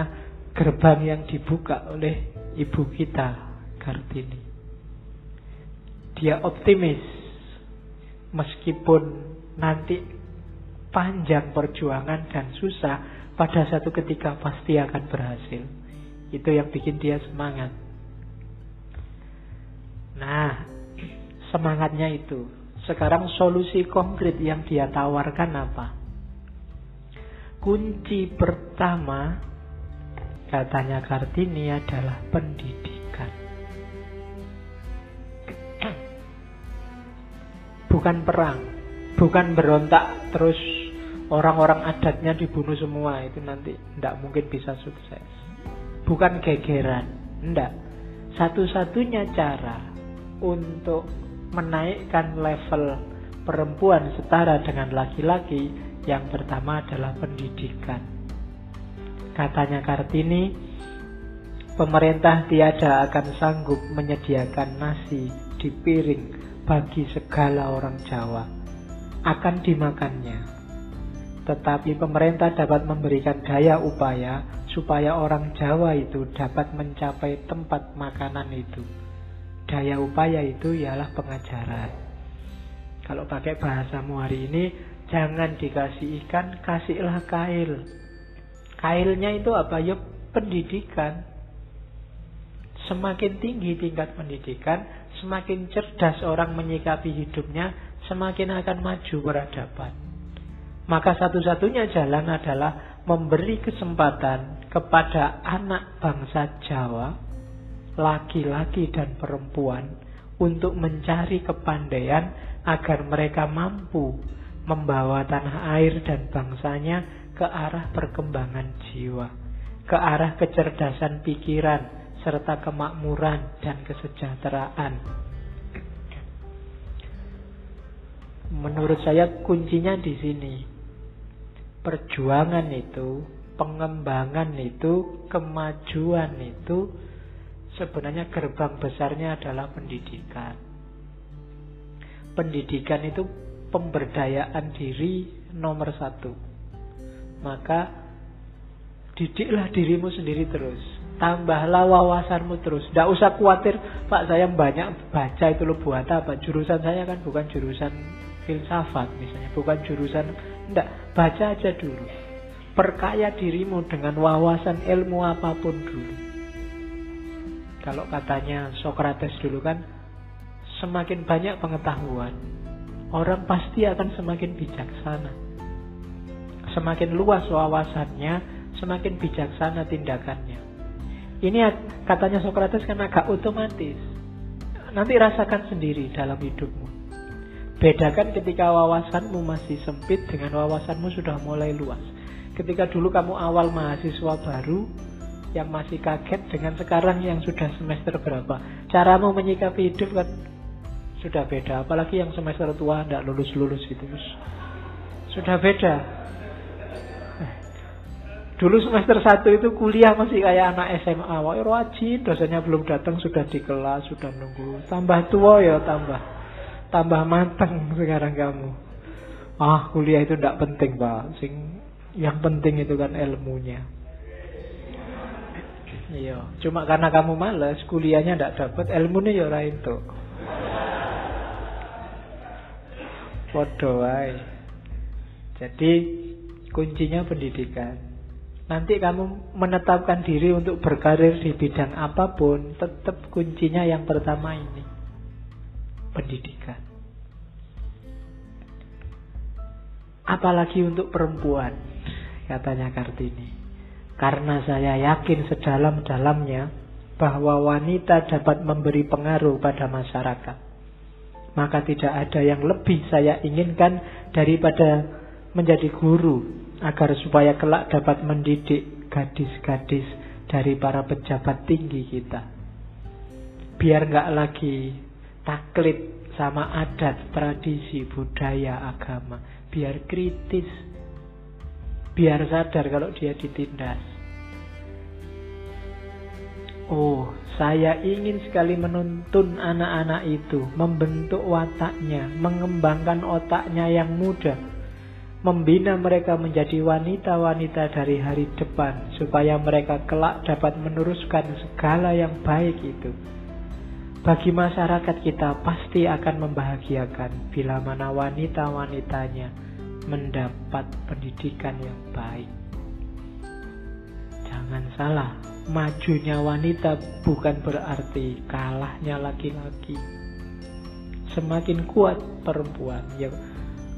[SPEAKER 1] gerbang yang dibuka oleh ibu kita, Kartini. Dia optimis, meskipun nanti panjang perjuangan dan susah, pada satu ketika pasti akan berhasil. Itu yang bikin dia semangat. Nah, semangatnya itu. Sekarang solusi konkret yang dia tawarkan apa? Kunci pertama katanya Kartini adalah pendidikan. bukan perang, bukan berontak terus orang-orang adatnya dibunuh semua itu nanti tidak mungkin bisa sukses. Bukan gegeran, tidak. Satu-satunya cara untuk menaikkan level perempuan setara dengan laki-laki yang pertama adalah pendidikan. Katanya Kartini, pemerintah tiada akan sanggup menyediakan nasi di piring bagi segala orang Jawa. Akan dimakannya. Tetapi pemerintah dapat memberikan daya upaya supaya orang Jawa itu dapat mencapai tempat makanan itu. Daya upaya itu ialah pengajaran. Kalau pakai bahasamu hari ini, jangan dikasih ikan, kasihlah kail. Kailnya itu apa? Ya pendidikan. Semakin tinggi tingkat pendidikan, semakin cerdas orang menyikapi hidupnya, semakin akan maju peradaban. Maka satu-satunya jalan adalah memberi kesempatan kepada anak bangsa Jawa, laki-laki dan perempuan, untuk mencari kepandaian agar mereka mampu membawa tanah air dan bangsanya ke arah perkembangan jiwa, ke arah kecerdasan pikiran, serta kemakmuran dan kesejahteraan. Menurut saya kuncinya di sini. Perjuangan itu, pengembangan itu, kemajuan itu sebenarnya gerbang besarnya adalah pendidikan. Pendidikan itu pemberdayaan diri nomor satu. Maka didiklah dirimu sendiri terus tambahlah wawasanmu terus. Tidak usah khawatir, Pak saya banyak baca itu lo buat apa? Jurusan saya kan bukan jurusan filsafat misalnya, bukan jurusan tidak baca aja dulu. Perkaya dirimu dengan wawasan ilmu apa pun dulu. Kalau katanya Socrates dulu kan, semakin banyak pengetahuan, orang pasti akan semakin bijaksana. Semakin luas wawasannya, semakin bijaksana tindakannya. Ini katanya Socrates kan agak otomatis. Nanti rasakan sendiri dalam hidupmu. Bedakan ketika wawasanmu masih sempit dengan wawasanmu sudah mulai luas. Ketika dulu kamu awal mahasiswa baru yang masih kaget dengan sekarang yang sudah semester berapa. Caramu menyikapi hidup kan sudah beda. Apalagi yang semester tua tidak lulus-lulus itu. Sudah beda. Dulu semester 1 itu kuliah masih kayak anak SMA. Wah, rajin, dosennya belum datang sudah di kelas, sudah nunggu. Tambah tua ya tambah tambah matang sekarang kamu. Ah, kuliah itu tidak penting, Pak. Sing yang penting itu kan ilmunya. Iya, cuma karena kamu males, kuliahnya tidak dapat, ilmunya ya lain tuh. Podo Jadi kuncinya pendidikan. Nanti kamu menetapkan diri untuk berkarir di bidang apa pun, tetap kuncinya yang pertama ini. Pendidikan. Apalagi untuk perempuan, katanya Kartini. Karena saya yakin sedalam-dalamnya bahwa wanita dapat memberi pengaruh pada masyarakat. Maka tidak ada yang lebih saya inginkan daripada menjadi guru agar supaya kelak dapat mendidik gadis-gadis dari para pejabat tinggi kita. Biar nggak lagi taklid sama adat, tradisi, budaya, agama. Biar kritis. Biar sadar kalau dia ditindas. Oh, saya ingin sekali menuntun anak-anak itu, membentuk wataknya, mengembangkan otaknya yang muda, membina mereka menjadi wanita-wanita dari hari depan supaya mereka kelak dapat meneruskan segala yang baik itu. Bagi masyarakat kita pasti akan membahagiakan bila mana wanita-wanitanya mendapat pendidikan yang baik. Jangan salah, majunya wanita bukan berarti kalahnya laki-laki. Semakin kuat perempuan, ya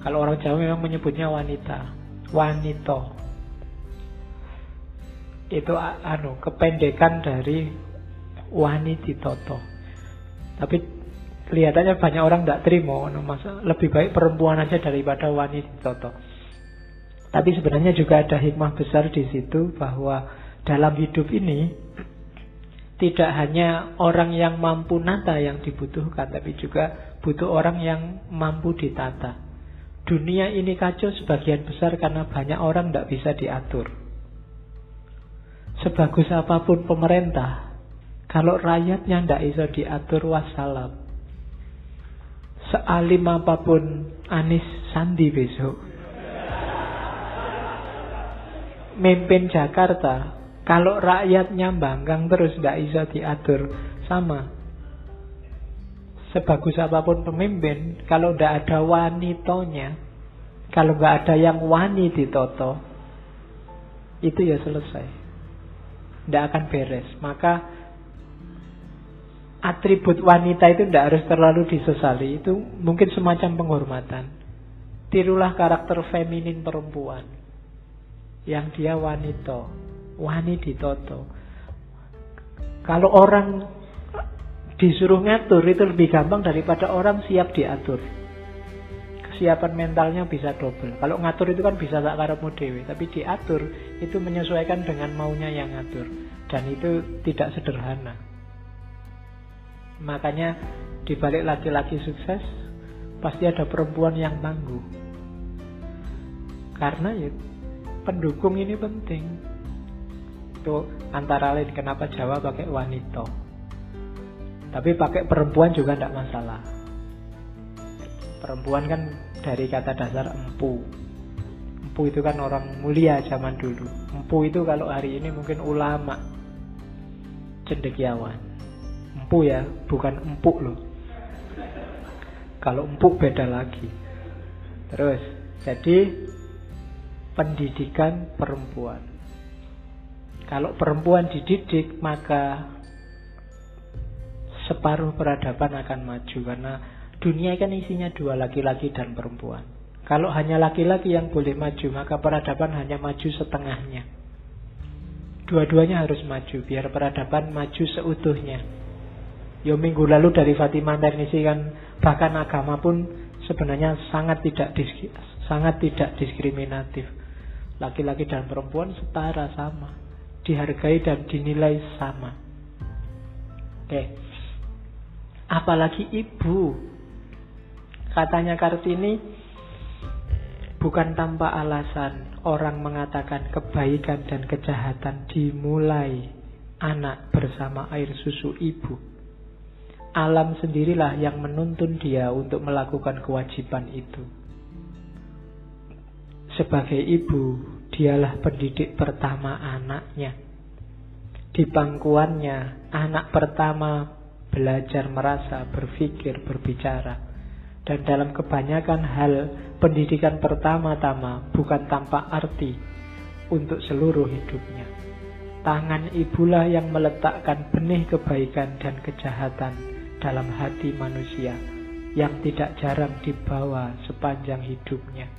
[SPEAKER 1] kalau orang Jawa memang menyebutnya wanita. Wanito. Itu anu kependekan dari wanititoto. Tapi kelihatannya banyak orang tidak terima, masa lebih baik perempuan aja daripada wanita. Tapi sebenarnya juga ada hikmah besar di situ bahwa dalam hidup ini tidak hanya orang yang mampu nata yang dibutuhkan, tapi juga butuh orang yang mampu ditata. Dunia ini kacau sebagian besar karena banyak orang tidak bisa diatur. Sebagus apa pun pemerintah, kalau rakyatnya tidak bisa diatur wassalam. Sealim apa pun Anis Sandi besok. Memimpin Jakarta, kalau rakyatnya banggang terus tidak bisa diatur, sama. Sebagus apa pun pemimpin, kalau tidak ada wanitonya, kalau nggak ada yang wani ditoto, itu ya selesai. Tidak akan beres. Maka atribut wanita itu tidak harus terlalu disesali. Itu mungkin semacam penghormatan. Tirulah karakter feminin perempuan. Yang dia wanita wani ditoto. Kalau orang disuruh ngatur itu lebih gampang daripada orang siap diatur. Kesiapan mentalnya bisa double. Kalau ngatur itu kan bisa tak karepmu dewe, tapi diatur itu menyesuaikan dengan maunya yang ngatur. Dan itu tidak sederhana. Makanya di balik laki-laki sukses pasti ada perempuan yang tangguh. Karena ya pendukung ini penting itu antara lain kenapa Jawa pakai wanita. Tapi pakai perempuan juga tidak masalah. Perempuan kan dari kata dasar empu. Empu itu kan orang mulia zaman dulu. Empu itu kalau hari ini mungkin ulama. Cendekiawan. Empu ya, bukan empuk loh. Kalau empuk beda lagi. Terus, jadi pendidikan perempuan. Kalau perempuan dididik maka separuh peradaban akan maju karena dunia kan isinya dua laki-laki dan perempuan. Kalau hanya laki-laki yang boleh maju maka peradaban hanya maju setengahnya. Dua-duanya harus maju biar peradaban maju seutuhnya. Yo minggu lalu dari Fatimah Ternisi kan bahkan agama pun sebenarnya sangat tidak sangat tidak diskriminatif. Laki-laki dan perempuan setara sama dihargai dan dinilai sama. Oke. Apalagi ibu. Katanya Kartini bukan tanpa alasan orang mengatakan kebaikan dan kejahatan dimulai anak bersama air susu ibu. Alam sendirilah yang menuntun dia untuk melakukan kewajiban itu. Sebagai ibu, dialah pendidik pertama anaknya. Di pangkuannya, anak pertama belajar merasa, berpikir, berbicara. Dan dalam kebanyakan hal, pendidikan pertama-tama bukan tanpa arti untuk seluruh hidupnya. Tangan ibulah yang meletakkan benih kebaikan dan kejahatan dalam hati manusia yang tidak jarang dibawa sepanjang hidupnya.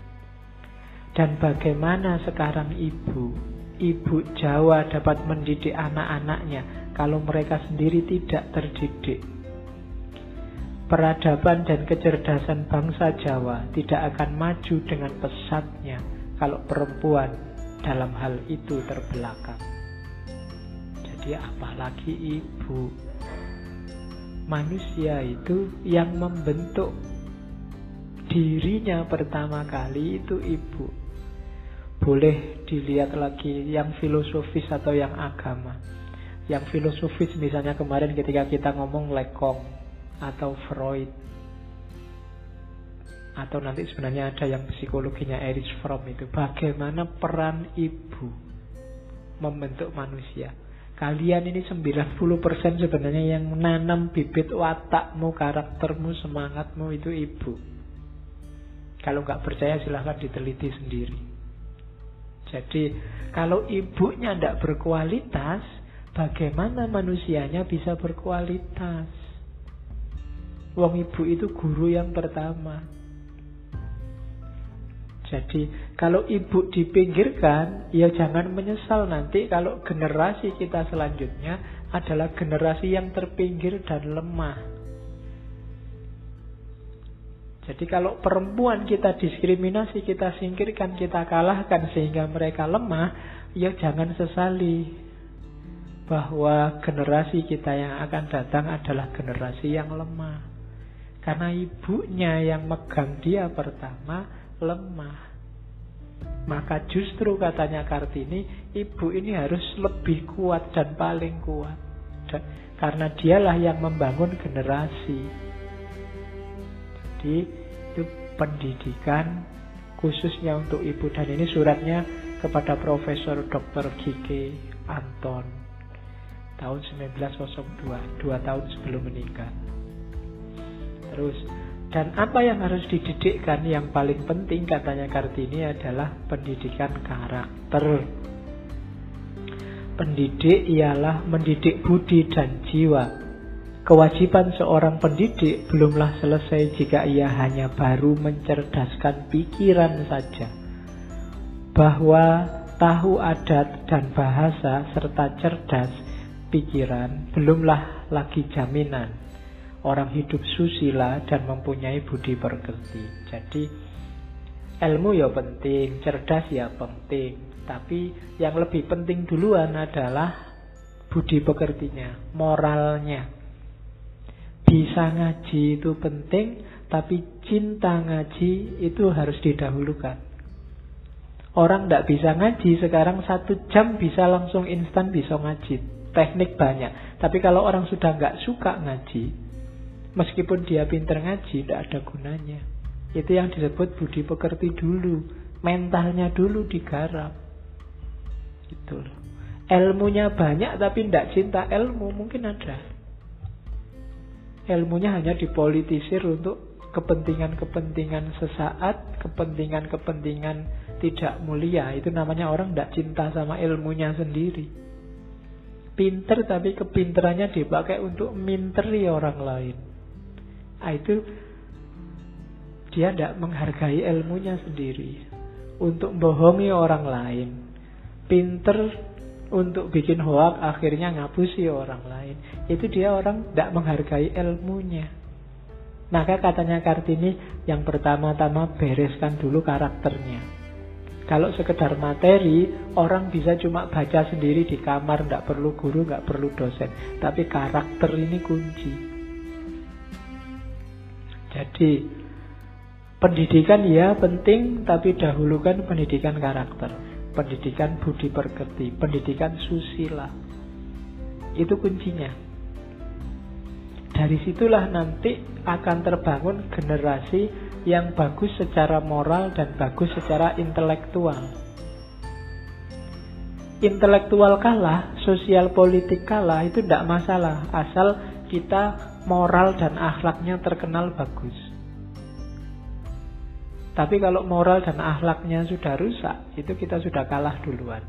[SPEAKER 1] Dan bagaimana sekarang ibu ibu Jawa dapat mendidik anak-anaknya kalau mereka sendiri tidak terdidik. Peradaban dan kecerdasan bangsa Jawa tidak akan maju dengan pesatnya kalau perempuan dalam hal itu terbelakang. Jadi apalagi ibu manusia itu yang membentuk dirinya pertama kali itu ibu boleh dilihat lagi yang filosofis atau yang agama. Yang filosofis misalnya kemarin ketika kita ngomong Lekong atau Freud atau nanti sebenarnya ada yang psikologinya Erich Fromm itu bagaimana peran ibu membentuk manusia. Kalian ini 90% sebenarnya yang menanam bibit watakmu, karaktermu, semangatmu itu ibu. Kalau nggak percaya silahkan diteliti sendiri. Jadi kalau ibunya tidak berkualitas, bagaimana manusianya bisa berkualitas? Wong ibu itu guru yang pertama. Jadi kalau ibu dipinggirkan, ya jangan menyesal nanti kalau generasi kita selanjutnya adalah generasi yang terpinggir dan lemah. Jadi kalau perempuan kita diskriminasi, kita singkirkan, kita kalahkan sehingga mereka lemah, ya jangan sesali bahwa generasi kita yang akan datang adalah generasi yang lemah. Karena ibunya yang megang dia pertama lemah. Maka justru katanya Kartini, ibu ini harus lebih kuat dan paling kuat. Dan, karena dialah yang membangun generasi. Jadi itu pendidikan khususnya untuk ibu dan ini suratnya kepada Profesor Dr. Gike Anton tahun 1902, dua tahun sebelum meninggal. Terus dan apa yang harus dididikkan yang paling penting katanya Kartini adalah pendidikan karakter. Pendidik ialah mendidik budi dan jiwa Kewajiban seorang pendidik belumlah selesai jika ia hanya baru mencerdaskan pikiran saja. Bahwa tahu adat dan bahasa serta cerdas pikiran belumlah lagi jaminan orang hidup susila dan mempunyai budi pekerti. Jadi ilmu ya penting, cerdas ya penting, tapi yang lebih penting duluan adalah budi pekertinya, moralnya. Bisa ngaji itu penting, tapi cinta ngaji itu harus didahulukan. Orang tidak bisa ngaji sekarang satu jam bisa langsung instan bisa ngaji. Teknik banyak. Tapi kalau orang sudah nggak suka ngaji, meskipun dia pinter ngaji, tidak ada gunanya. Itu yang disebut budi pekerti dulu. Mentalnya dulu digarap. Itu loh. Ilmunya banyak tapi tidak cinta ilmu mungkin ada ilmunya hanya dipolitisir untuk kepentingan-kepentingan sesaat, kepentingan-kepentingan tidak mulia. Itu namanya orang tidak cinta sama ilmunya sendiri. Pinter tapi kepinterannya dipakai untuk minteri orang lain. Nah, itu dia tidak menghargai ilmunya sendiri. Untuk bohongi orang lain. Pinter untuk bikin hoak akhirnya ngapusi orang lain. Itu dia orang tidak menghargai ilmunya. Maka katanya Kartini yang pertama-tama bereskan dulu karakternya. Kalau sekedar materi, orang bisa cuma baca sendiri di kamar, tidak perlu guru, nggak perlu dosen. Tapi karakter ini kunci. Jadi pendidikan ya penting, tapi dahulukan pendidikan karakter pendidikan budi pekerti, pendidikan susila. Itu kuncinya. Dari situlah nanti akan terbangun generasi yang bagus secara moral dan bagus secara intelektual. Intelektual kalah, sosial politik kalah itu tidak masalah asal kita moral dan akhlaknya terkenal bagus. Tapi kalau moral dan akhlaknya sudah rusak, itu kita sudah kalah duluan.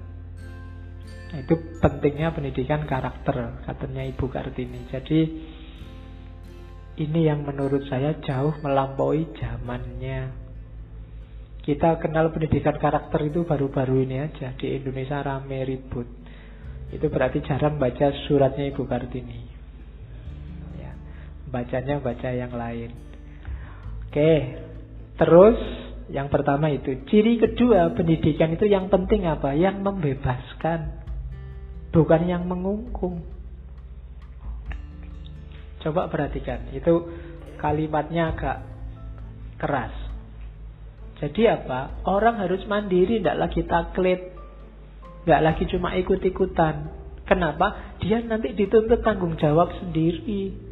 [SPEAKER 1] Nah, itu pentingnya pendidikan karakter, katanya Ibu Kartini. Jadi ini yang menurut saya jauh melampaui zamannya. Kita kenal pendidikan karakter itu baru-baru ini aja di Indonesia rame ribut. Itu berarti jarang baca suratnya Ibu Kartini. Ya, bacanya baca yang lain. Oke, Terus yang pertama itu ciri kedua pendidikan itu yang penting apa? Yang membebaskan, bukan yang mengungkung. Coba perhatikan, itu kalimatnya agak keras. Jadi apa? Orang harus mandiri, tidak lagi taklid, tidak lagi cuma ikut-ikutan. Kenapa? Dia nanti dituntut tanggung jawab sendiri.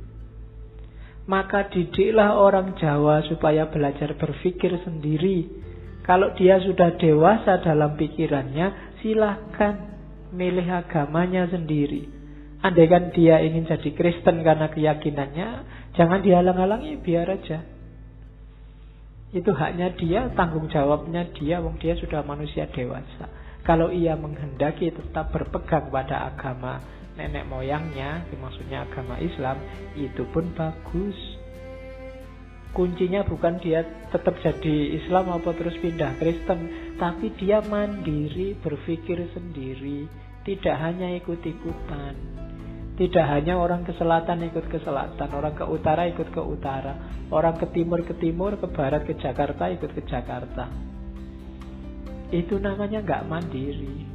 [SPEAKER 1] Maka didiklah orang Jawa supaya belajar berpikir sendiri. Kalau dia sudah dewasa dalam pikirannya, silahkan milih agamanya sendiri. Andaikan dia ingin jadi Kristen karena keyakinannya, jangan dihalang-halangi, biar aja. Itu haknya dia, tanggung jawabnya dia, wong dia sudah manusia dewasa. Kalau ia menghendaki tetap berpegang pada agama nenek moyangnya, maksudnya agama Islam, itu pun bagus. Kuncinya bukan dia tetap jadi Islam apa terus pindah Kristen, tapi dia mandiri, berpikir sendiri, tidak hanya ikut-ikutan. Tidak hanya orang ke selatan ikut ke selatan, orang ke utara ikut ke utara, orang ke timur ke timur, ke barat ke Jakarta ikut ke Jakarta. Itu namanya nggak mandiri.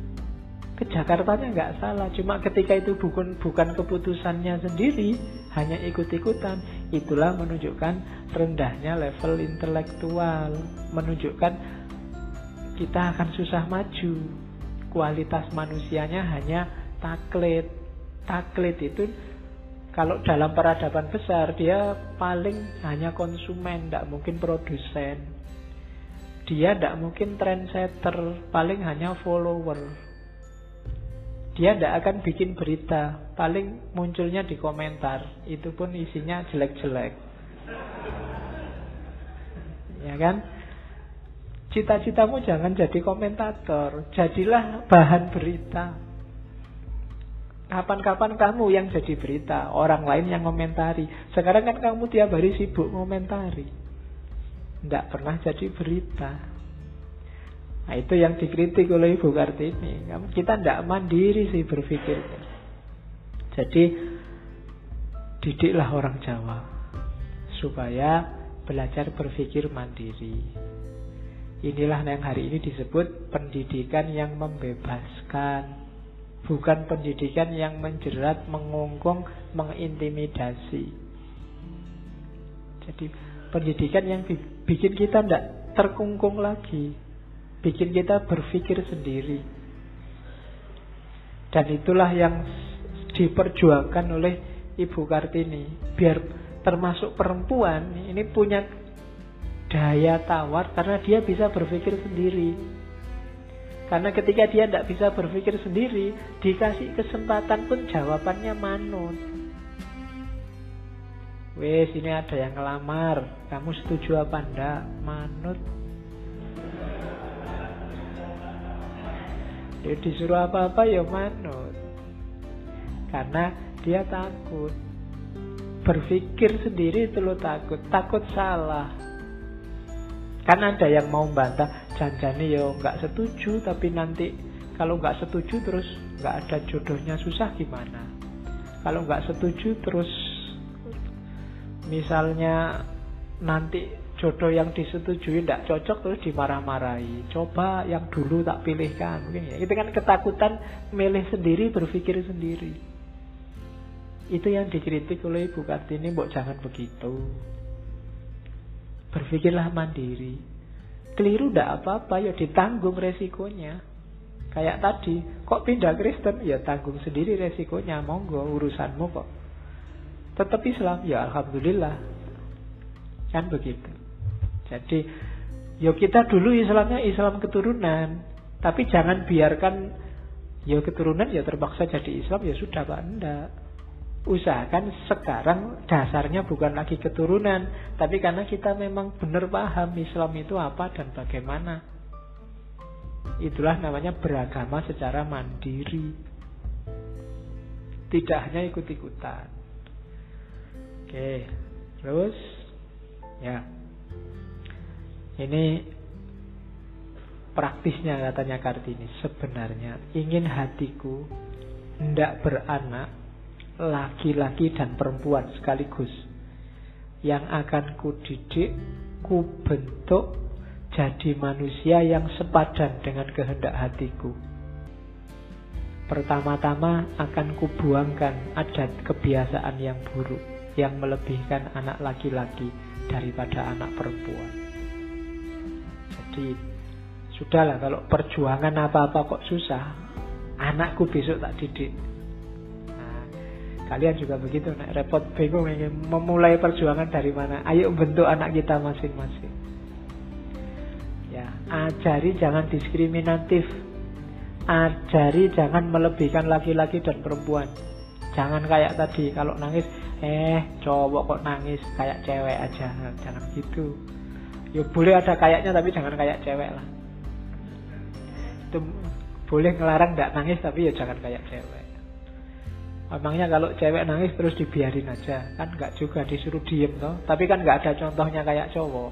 [SPEAKER 1] Ke Jakartanya nggak salah, cuma ketika itu bukan bukan keputusannya sendiri, hanya ikut-ikutan, itulah menunjukkan rendahnya level intelektual, menunjukkan kita akan susah maju. Kualitas manusianya hanya taklid, taklid itu kalau dalam peradaban besar dia paling hanya konsumen, tidak mungkin produsen. Dia tidak mungkin trendsetter, paling hanya follower. Dia tidak akan bikin berita, paling munculnya di komentar. Itu pun isinya jelek-jelek. Ya kan? Cita-citamu jangan jadi komentator, jadilah bahan berita. Kapan-kapan kamu yang jadi berita, orang lain yang komentari. Sekarang kan kamu tiap hari sibuk komentari. Tidak pernah jadi berita. Nah itu yang dikritik oleh Ibu Kartini. Kita tidak mandiri sih berpikirnya. Jadi didiklah orang Jawa supaya belajar berpikir mandiri. Inilah yang hari ini disebut pendidikan yang membebaskan bukan pendidikan yang menjerat, mengungkung, mengintimidasi. Jadi pendidikan yang bikin kita tidak terkungkung lagi, bikin kita berpikir sendiri. Dan itulah yang diperjuangkan oleh Ibu Kartini, biar termasuk perempuan ini punya daya tawar karena dia bisa berpikir sendiri. Karena ketika dia tidak bisa berpikir sendiri, dikasih kesempatan pun jawabannya manut. Wes, ini ada yang ngelamar. Kamu setuju apa enggak? Manut. Dia disuruh apa-apa ya manut. Karena dia takut. Berpikir sendiri itu lo takut. Takut salah. Kan ada yang mau bantah janjane yo nggak setuju tapi nanti kalau nggak setuju terus nggak ada jodohnya susah gimana kalau nggak setuju terus misalnya nanti jodoh yang disetujui tidak cocok terus dimarah-marahi coba yang dulu tak pilihkan mungkin ya itu kan ketakutan milih sendiri berpikir sendiri itu yang dikritik oleh Ibu Kartini mbok jangan begitu berpikirlah mandiri Keliru tidak apa-apa, ya ditanggung resikonya. Kayak tadi, kok pindah Kristen? Ya tanggung sendiri resikonya, monggo urusanmu kok. Tetap Islam, ya Alhamdulillah. Kan begitu. Jadi, ya kita dulu Islamnya Islam keturunan. Tapi jangan biarkan, ya keturunan ya terpaksa jadi Islam, ya sudah Pak, enggak usahakan sekarang dasarnya bukan lagi keturunan, tapi karena kita memang benar paham Islam itu apa dan bagaimana. Itulah namanya beragama secara mandiri. Tidak hanya ikut-ikutan. Oke, terus ya. Ini praktisnya katanya Kartini sebenarnya ingin hatiku hendak beranak laki-laki dan perempuan sekaligus yang akan kudidik, kubentuk jadi manusia yang sepadan dengan kehendak hatiku. Pertama-tama akan kubuangkan adat kebiasaan yang buruk yang melebihkan anak laki-laki daripada anak perempuan. Jadi sudahlah kalau perjuangan apa-apa kok susah, anakku besok tak didik Kalian juga begitu, nek repot bingung ingin memulai perjuangan dari mana. Ayo bentuk anak kita masing-masing. Ya, ajari jangan diskriminatif. Ajari jangan melebihkan laki-laki dan perempuan. Jangan kayak tadi kalau nangis, eh cowok kok nangis kayak cewek aja. Jangan gitu. Ya boleh ada kayaknya tapi jangan kayak cewek lah. Itu boleh ngelarang tidak nangis tapi ya jangan kayak cewek. Emangnya kalau cewek nangis terus dibiarin aja? Kan nggak juga disuruh diem toh. Tapi kan nggak ada contohnya kayak cowok.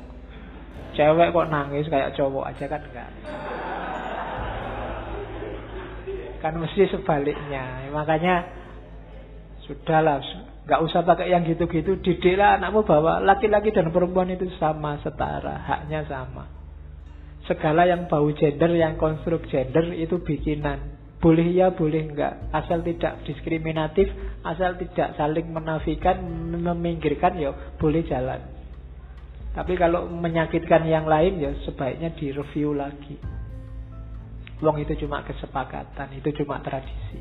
[SPEAKER 1] Cewek kok nangis kayak cowok aja kan enggak Kan mesti sebaliknya. Makanya Sudahlah, nggak usah pakai yang gitu-gitu. Didiklah anakmu bahwa laki-laki dan perempuan itu sama, setara, haknya sama. Segala yang bau gender, yang konstruk gender itu bikinan. Boleh ya, boleh enggak. Asal tidak diskriminatif, asal tidak saling menafikan, meminggirkan, ya boleh jalan. Tapi kalau menyakitkan yang lain, ya sebaiknya direview lagi. Wong itu cuma kesepakatan, itu cuma tradisi.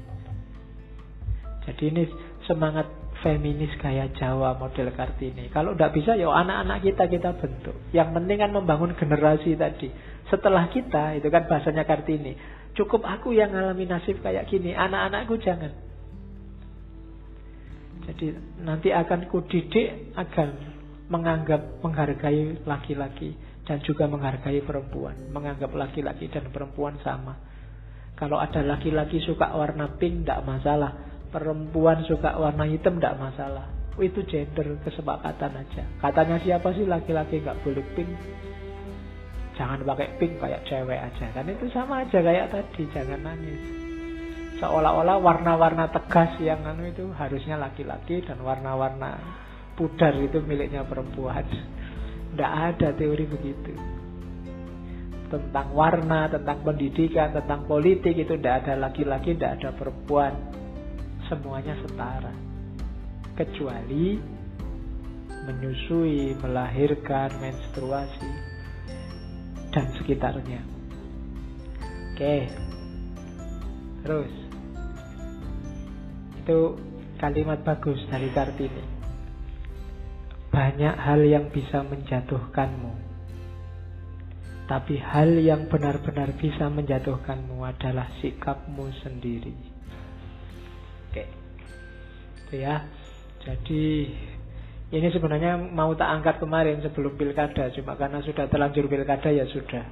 [SPEAKER 1] Jadi ini semangat feminis gaya Jawa model Kartini. Kalau tidak bisa ya anak-anak kita kita bentuk. Yang penting kan membangun generasi tadi. Setelah kita, itu kan bahasanya Kartini. Cukup aku yang ngalami nasib kayak gini, anak-anakku jangan. Jadi nanti akan kudidik agar menganggap menghargai laki-laki dan juga menghargai perempuan, menganggap laki-laki dan perempuan sama. Kalau ada laki-laki suka warna pink, tidak masalah perempuan suka warna hitam tidak masalah. Itu gender kesepakatan aja. Katanya siapa sih laki-laki nggak boleh pink? Jangan pakai pink kayak cewek aja. Kan itu sama aja kayak tadi. Jangan nangis. Seolah-olah warna-warna tegas yang anu itu harusnya laki-laki dan warna-warna pudar itu miliknya perempuan. Tidak ada teori begitu tentang warna, tentang pendidikan, tentang politik itu tidak ada laki-laki, tidak ada perempuan semuanya setara. Kecuali menyusui, melahirkan, menstruasi, dan sekitarnya. Oke. Terus. Itu kalimat bagus dari Kartini. Banyak hal yang bisa menjatuhkanmu. Tapi hal yang benar-benar bisa menjatuhkanmu adalah sikapmu sendiri. Oke. Itu ya. Jadi ini sebenarnya mau tak angkat kemarin sebelum pilkada, cuma karena sudah terlanjur pilkada ya sudah.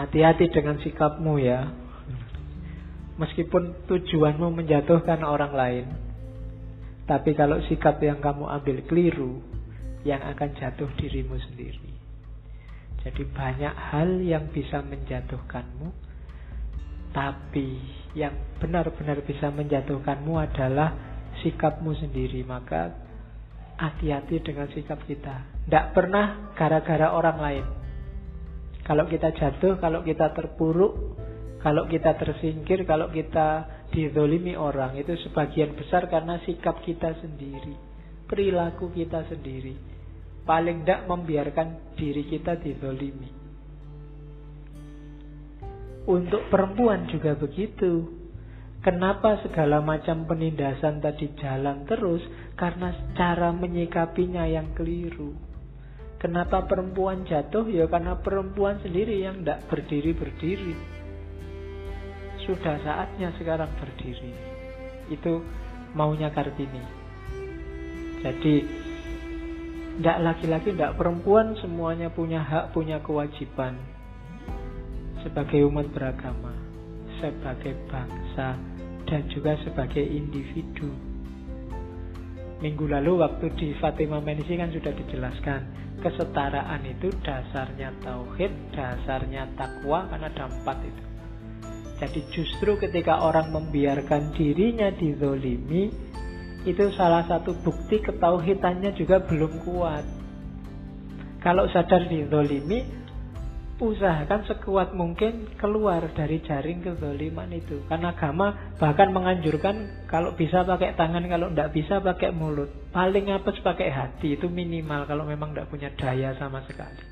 [SPEAKER 1] Hati-hati dengan sikapmu ya. Meskipun tujuanmu menjatuhkan orang lain, tapi kalau sikap yang kamu ambil keliru, yang akan jatuh dirimu sendiri. Jadi banyak hal yang bisa menjatuhkanmu, tapi yang benar-benar bisa menjatuhkanmu adalah sikapmu sendiri. Maka hati-hati dengan sikap kita. Tidak pernah gara-gara orang lain. Kalau kita jatuh, kalau kita terpuruk, kalau kita tersingkir, kalau kita didolimi orang, itu sebagian besar karena sikap kita sendiri. Perilaku kita sendiri. Paling tidak membiarkan diri kita didolimi. Untuk perempuan juga begitu. Kenapa segala macam penindasan tadi jalan terus? Karena cara menyikapinya yang keliru. Kenapa perempuan jatuh? Ya karena perempuan sendiri yang tidak berdiri-berdiri. Sudah saatnya sekarang berdiri. Itu maunya Kartini. Jadi tidak laki-laki, tidak perempuan, semuanya punya hak, punya kewajiban sebagai umat beragama, sebagai bangsa, dan juga sebagai individu. Minggu lalu waktu di Fatima Menisi kan sudah dijelaskan kesetaraan itu dasarnya tauhid, dasarnya takwa ada empat itu. Jadi justru ketika orang membiarkan dirinya dizolimi itu salah satu bukti ketauhidannya juga belum kuat. Kalau sadar dizolimi usahakan sekuat mungkin keluar dari jaring kezaliman itu. Karena agama bahkan menganjurkan kalau bisa pakai tangan, kalau tidak bisa pakai mulut. Paling apes pakai hati itu minimal kalau memang tidak punya daya sama sekali.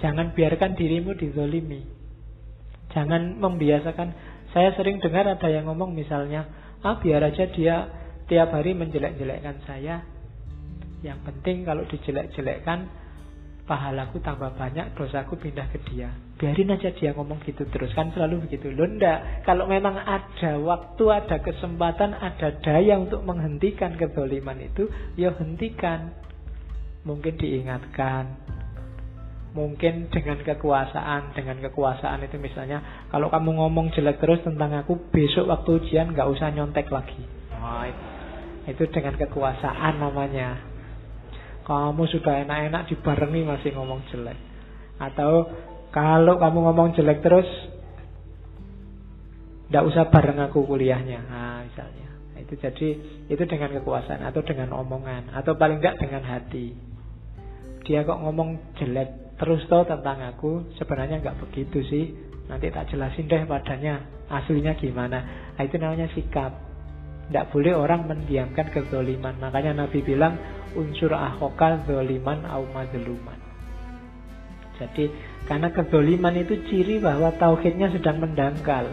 [SPEAKER 1] Jangan biarkan dirimu dizolimi. Jangan membiasakan. Saya sering dengar ada yang ngomong misalnya, ah biar aja dia tiap hari menjelek-jelekkan saya. Yang penting kalau dijelek-jelekkan pahalaku tambah banyak, dosaku pindah ke dia. Biarin aja dia ngomong gitu terus. Kan selalu begitu. Loh enggak. Kalau memang ada waktu, ada kesempatan, ada daya untuk menghentikan kedoliman itu, ya hentikan. Mungkin diingatkan. Mungkin dengan kekuasaan. Dengan kekuasaan itu misalnya, kalau kamu ngomong jelek terus tentang aku, besok waktu ujian nggak usah nyontek lagi. Oh, itu dengan kekuasaan namanya. Kamu sudah enak-enak dibarengi masih ngomong jelek. Atau kalau kamu ngomong jelek terus, tidak usah bareng aku kuliahnya. Nah, misalnya. itu jadi itu dengan kekuasaan atau dengan omongan atau paling enggak dengan hati. Dia kok ngomong jelek terus tau tentang aku, sebenarnya enggak begitu sih. Nanti tak jelasin deh padanya aslinya gimana. Nah, itu namanya sikap. Tidak boleh orang mendiamkan kezoliman. Makanya Nabi bilang unsur ahokal zoliman au madluman. Jadi karena kezoliman itu ciri bahwa tauhidnya sedang mendangkal.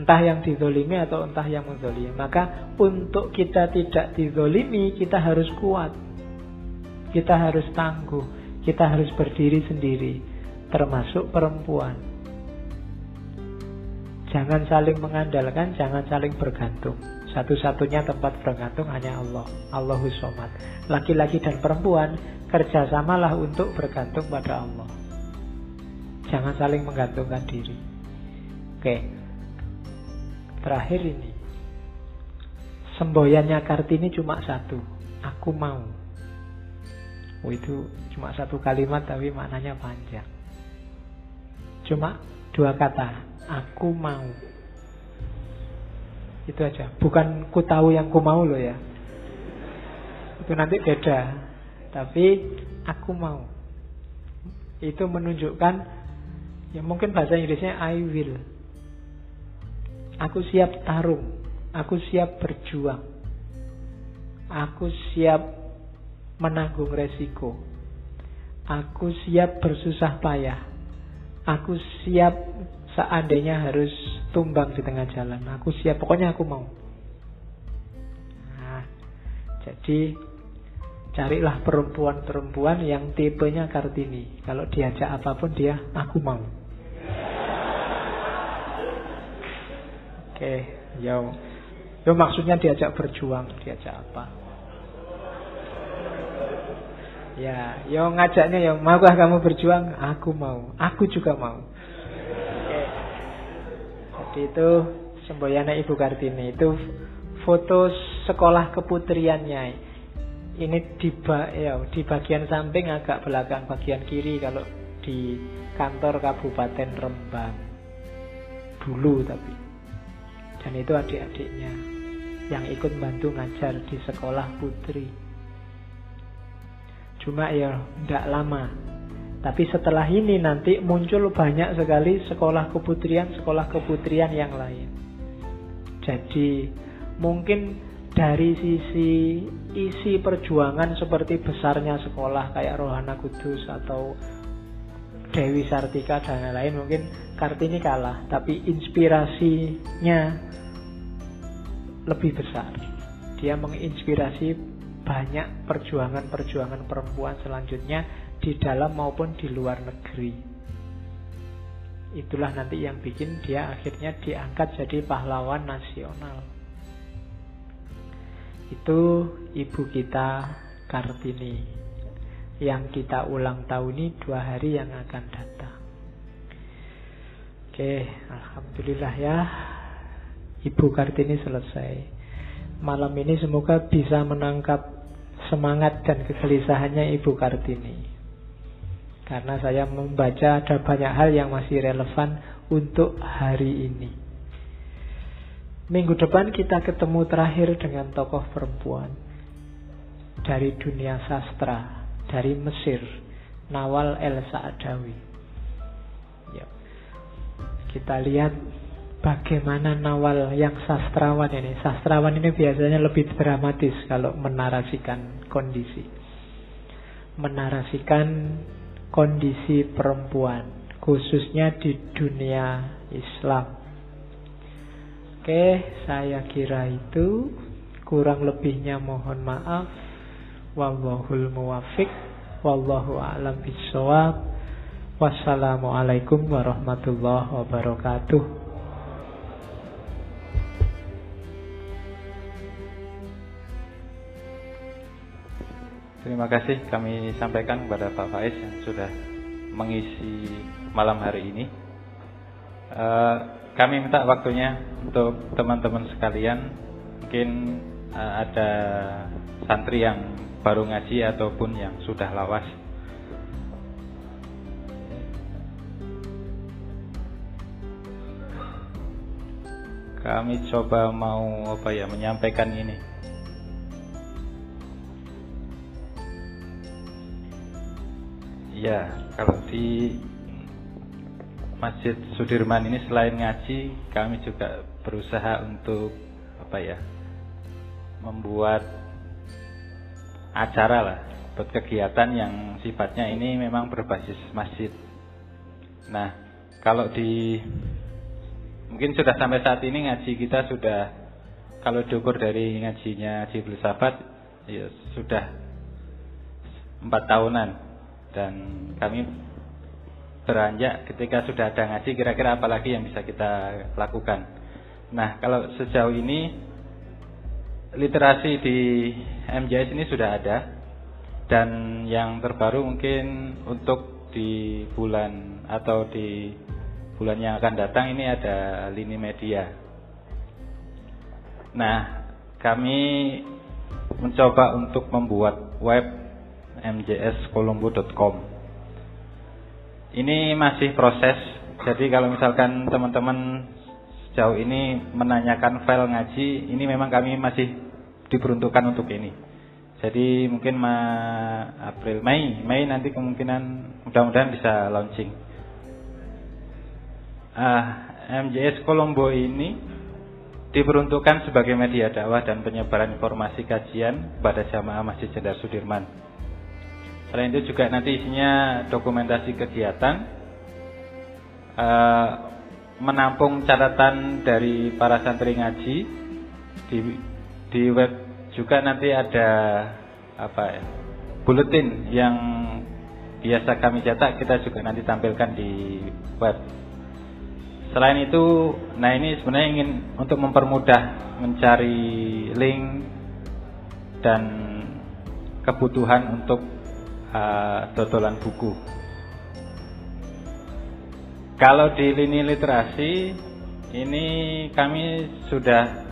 [SPEAKER 1] Entah yang dizolimi atau entah yang menzolimi. Maka untuk kita tidak dizolimi, kita harus kuat. Kita harus tangguh. Kita harus berdiri sendiri. Termasuk perempuan. Jangan saling mengandalkan, jangan saling bergantung. Satu-satunya tempat bergantung hanya Allah. Allahus somad. Laki-laki dan perempuan kerjasamalah untuk bergantung pada Allah. Jangan saling menggantungkan diri. Oke, Terakhir ini. Semboyannya Kartini cuma satu. Aku mau. Oh, itu cuma satu kalimat tapi maknanya panjang. Cuma dua kata. Aku mau. Itu aja. Bukan ku tahu yang ku mau loh ya. Itu nanti beda. Tapi aku mau. Itu menunjukkan ya mungkin bahasa Inggrisnya I will. Aku siap tarung. Aku siap berjuang. Aku siap menanggung resiko. Aku siap bersusah payah. Aku siap seandainya harus tumbang di tengah jalan. Aku siap, pokoknya aku mau. Nah, jadi carilah perempuan-perempuan yang tipenya Kartini. Kalau diajak apa pun dia, aku mau. Oke, yo. Yo maksudnya diajak berjuang, diajak apa? Ya, yo ngajaknya yo maukah kamu berjuang? Aku mau. Aku juga mau. Jadi itu semboyana Ibu Kartini itu foto sekolah keputriannya. Ini di ya, di bagian samping agak belakang bagian kiri kalau di kantor Kabupaten Rembang. Dulu tapi dan itu adik-adiknya yang ikut bantu ngajar di sekolah putri. Cuma ya tidak lama. Tapi setelah ini nanti muncul banyak sekali sekolah keputrian, sekolah keputrian yang lain. Jadi mungkin dari sisi isi perjuangan seperti besarnya sekolah kayak Rohana Kudus atau Dewi Sartika dan lain-lain mungkin Kartini kalah, tapi inspirasinya lebih besar. Dia menginspirasi banyak perjuangan-perjuangan perempuan selanjutnya di dalam maupun di luar negeri. Itulah nanti yang bikin dia akhirnya diangkat jadi pahlawan nasional. Itu ibu kita Kartini yang kita ulang tahun ini dua hari yang akan datang. Oke, Alhamdulillah ya. Ibu Kartini selesai. Malam ini semoga bisa menangkap semangat dan kegelisahannya Ibu Kartini. Karena saya membaca ada banyak hal yang masih relevan untuk hari ini. Minggu depan kita ketemu terakhir dengan tokoh perempuan dari dunia sastra, dari Mesir, Nawal El Saadawi. Kita lihat bagaimana Nawal yang sastrawan ini. Sastrawan ini biasanya lebih dramatis kalau menarasikan kondisi. Menarasikan kondisi perempuan, khususnya di dunia Islam. Oke, saya kira itu kurang lebihnya mohon maaf. Wallahul muwafiq, wallahu a'lam bishawab. Wassalamualaikum warahmatullahi wabarakatuh.
[SPEAKER 2] Terima kasih kami sampaikan kepada Pak Faiz yang sudah mengisi malam hari ini. Uh, kami minta waktunya untuk teman-teman sekalian, mungkin uh, ada santri yang baru ngaji ataupun yang sudah lawas kami coba mau apa ya menyampaikan ini. Ya, kalau di Masjid Sudirman ini selain ngaji, kami juga berusaha untuk apa ya? membuat acara lah buat kegiatan yang sifatnya ini memang berbasis masjid. Nah, kalau di mungkin sudah sampai saat ini ngaji kita sudah kalau diukur dari ngajinya Haji Filsafat ya sudah empat tahunan dan kami beranjak ketika sudah ada ngaji kira-kira apa lagi yang bisa kita lakukan. Nah, kalau sejauh ini literasi di MJS ini sudah ada dan yang terbaru mungkin untuk di bulan atau di bulan yang akan datang ini ada lini media. Nah, kami mencoba untuk membuat web mjskolombo.com ini masih proses. Jadi kalau misalkan teman-teman sejauh ini menanyakan file ngaji, ini memang kami masih diperuntukkan untuk ini. Jadi mungkin ma April, Mei, Mei nanti kemungkinan mudah-mudahan bisa launching. Ah, MJS Kolombo ini diperuntukkan sebagai media dakwah dan penyebaran informasi kajian pada jamaah Masjid Jendar Sudirman. Selain itu juga nanti isinya dokumentasi kegiatan, uh, menampung catatan dari para santri ngaji di di web juga nanti ada apa ya buletin yang biasa kami cetak kita juga nanti tampilkan di web. Selain itu, nah ini sebenarnya ingin untuk mempermudah mencari link dan kebutuhan untuk uh, dodolan buku. Kalau di lini literasi ini kami sudah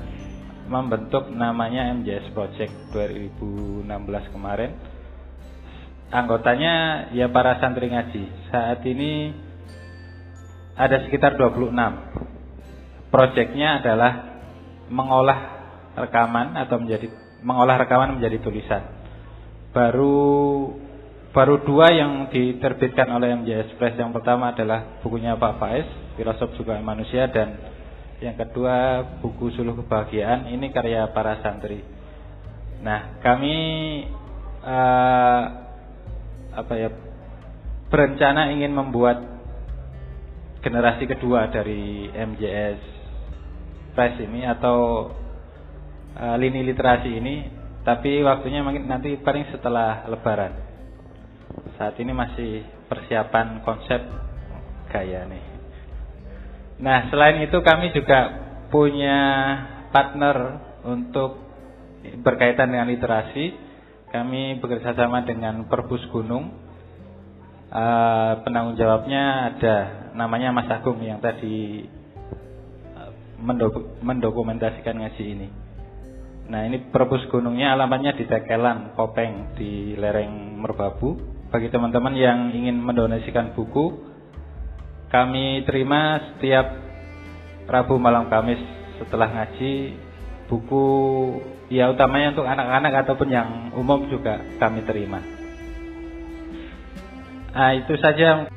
[SPEAKER 2] membentuk namanya MJS Project 2016 kemarin. Anggotanya ya para santri ngaji. Saat ini ada sekitar 26. Proyeknya adalah mengolah rekaman atau menjadi mengolah rekaman menjadi tulisan. Baru baru dua yang diterbitkan oleh MJS Press. Yang pertama adalah bukunya Pak Faiz, Filosof Juga Manusia dan yang kedua buku Suluh Kebahagiaan. Ini karya para santri. Nah, kami uh, apa ya berencana ingin membuat generasi kedua dari MJS Press ini atau uh, lini literasi ini, tapi waktunya mungkin nanti paling setelah Lebaran. Saat ini masih persiapan konsep gaya nih. Nah, selain itu kami juga punya partner untuk berkaitan dengan literasi. Kami bekerja sama dengan Perpus Gunung. Uh, penanggung jawabnya ada namanya Mas Agung yang tadi uh, mendokumentasikan ngaji ini. Nah ini Perpus Gunungnya alamatnya di Tekelan, Kopeng di lereng Merbabu bagi teman-teman yang ingin mendonasikan buku kami terima setiap Rabu malam Kamis setelah ngaji buku ya utamanya untuk anak-anak ataupun yang umum juga kami terima. Nah, itu saja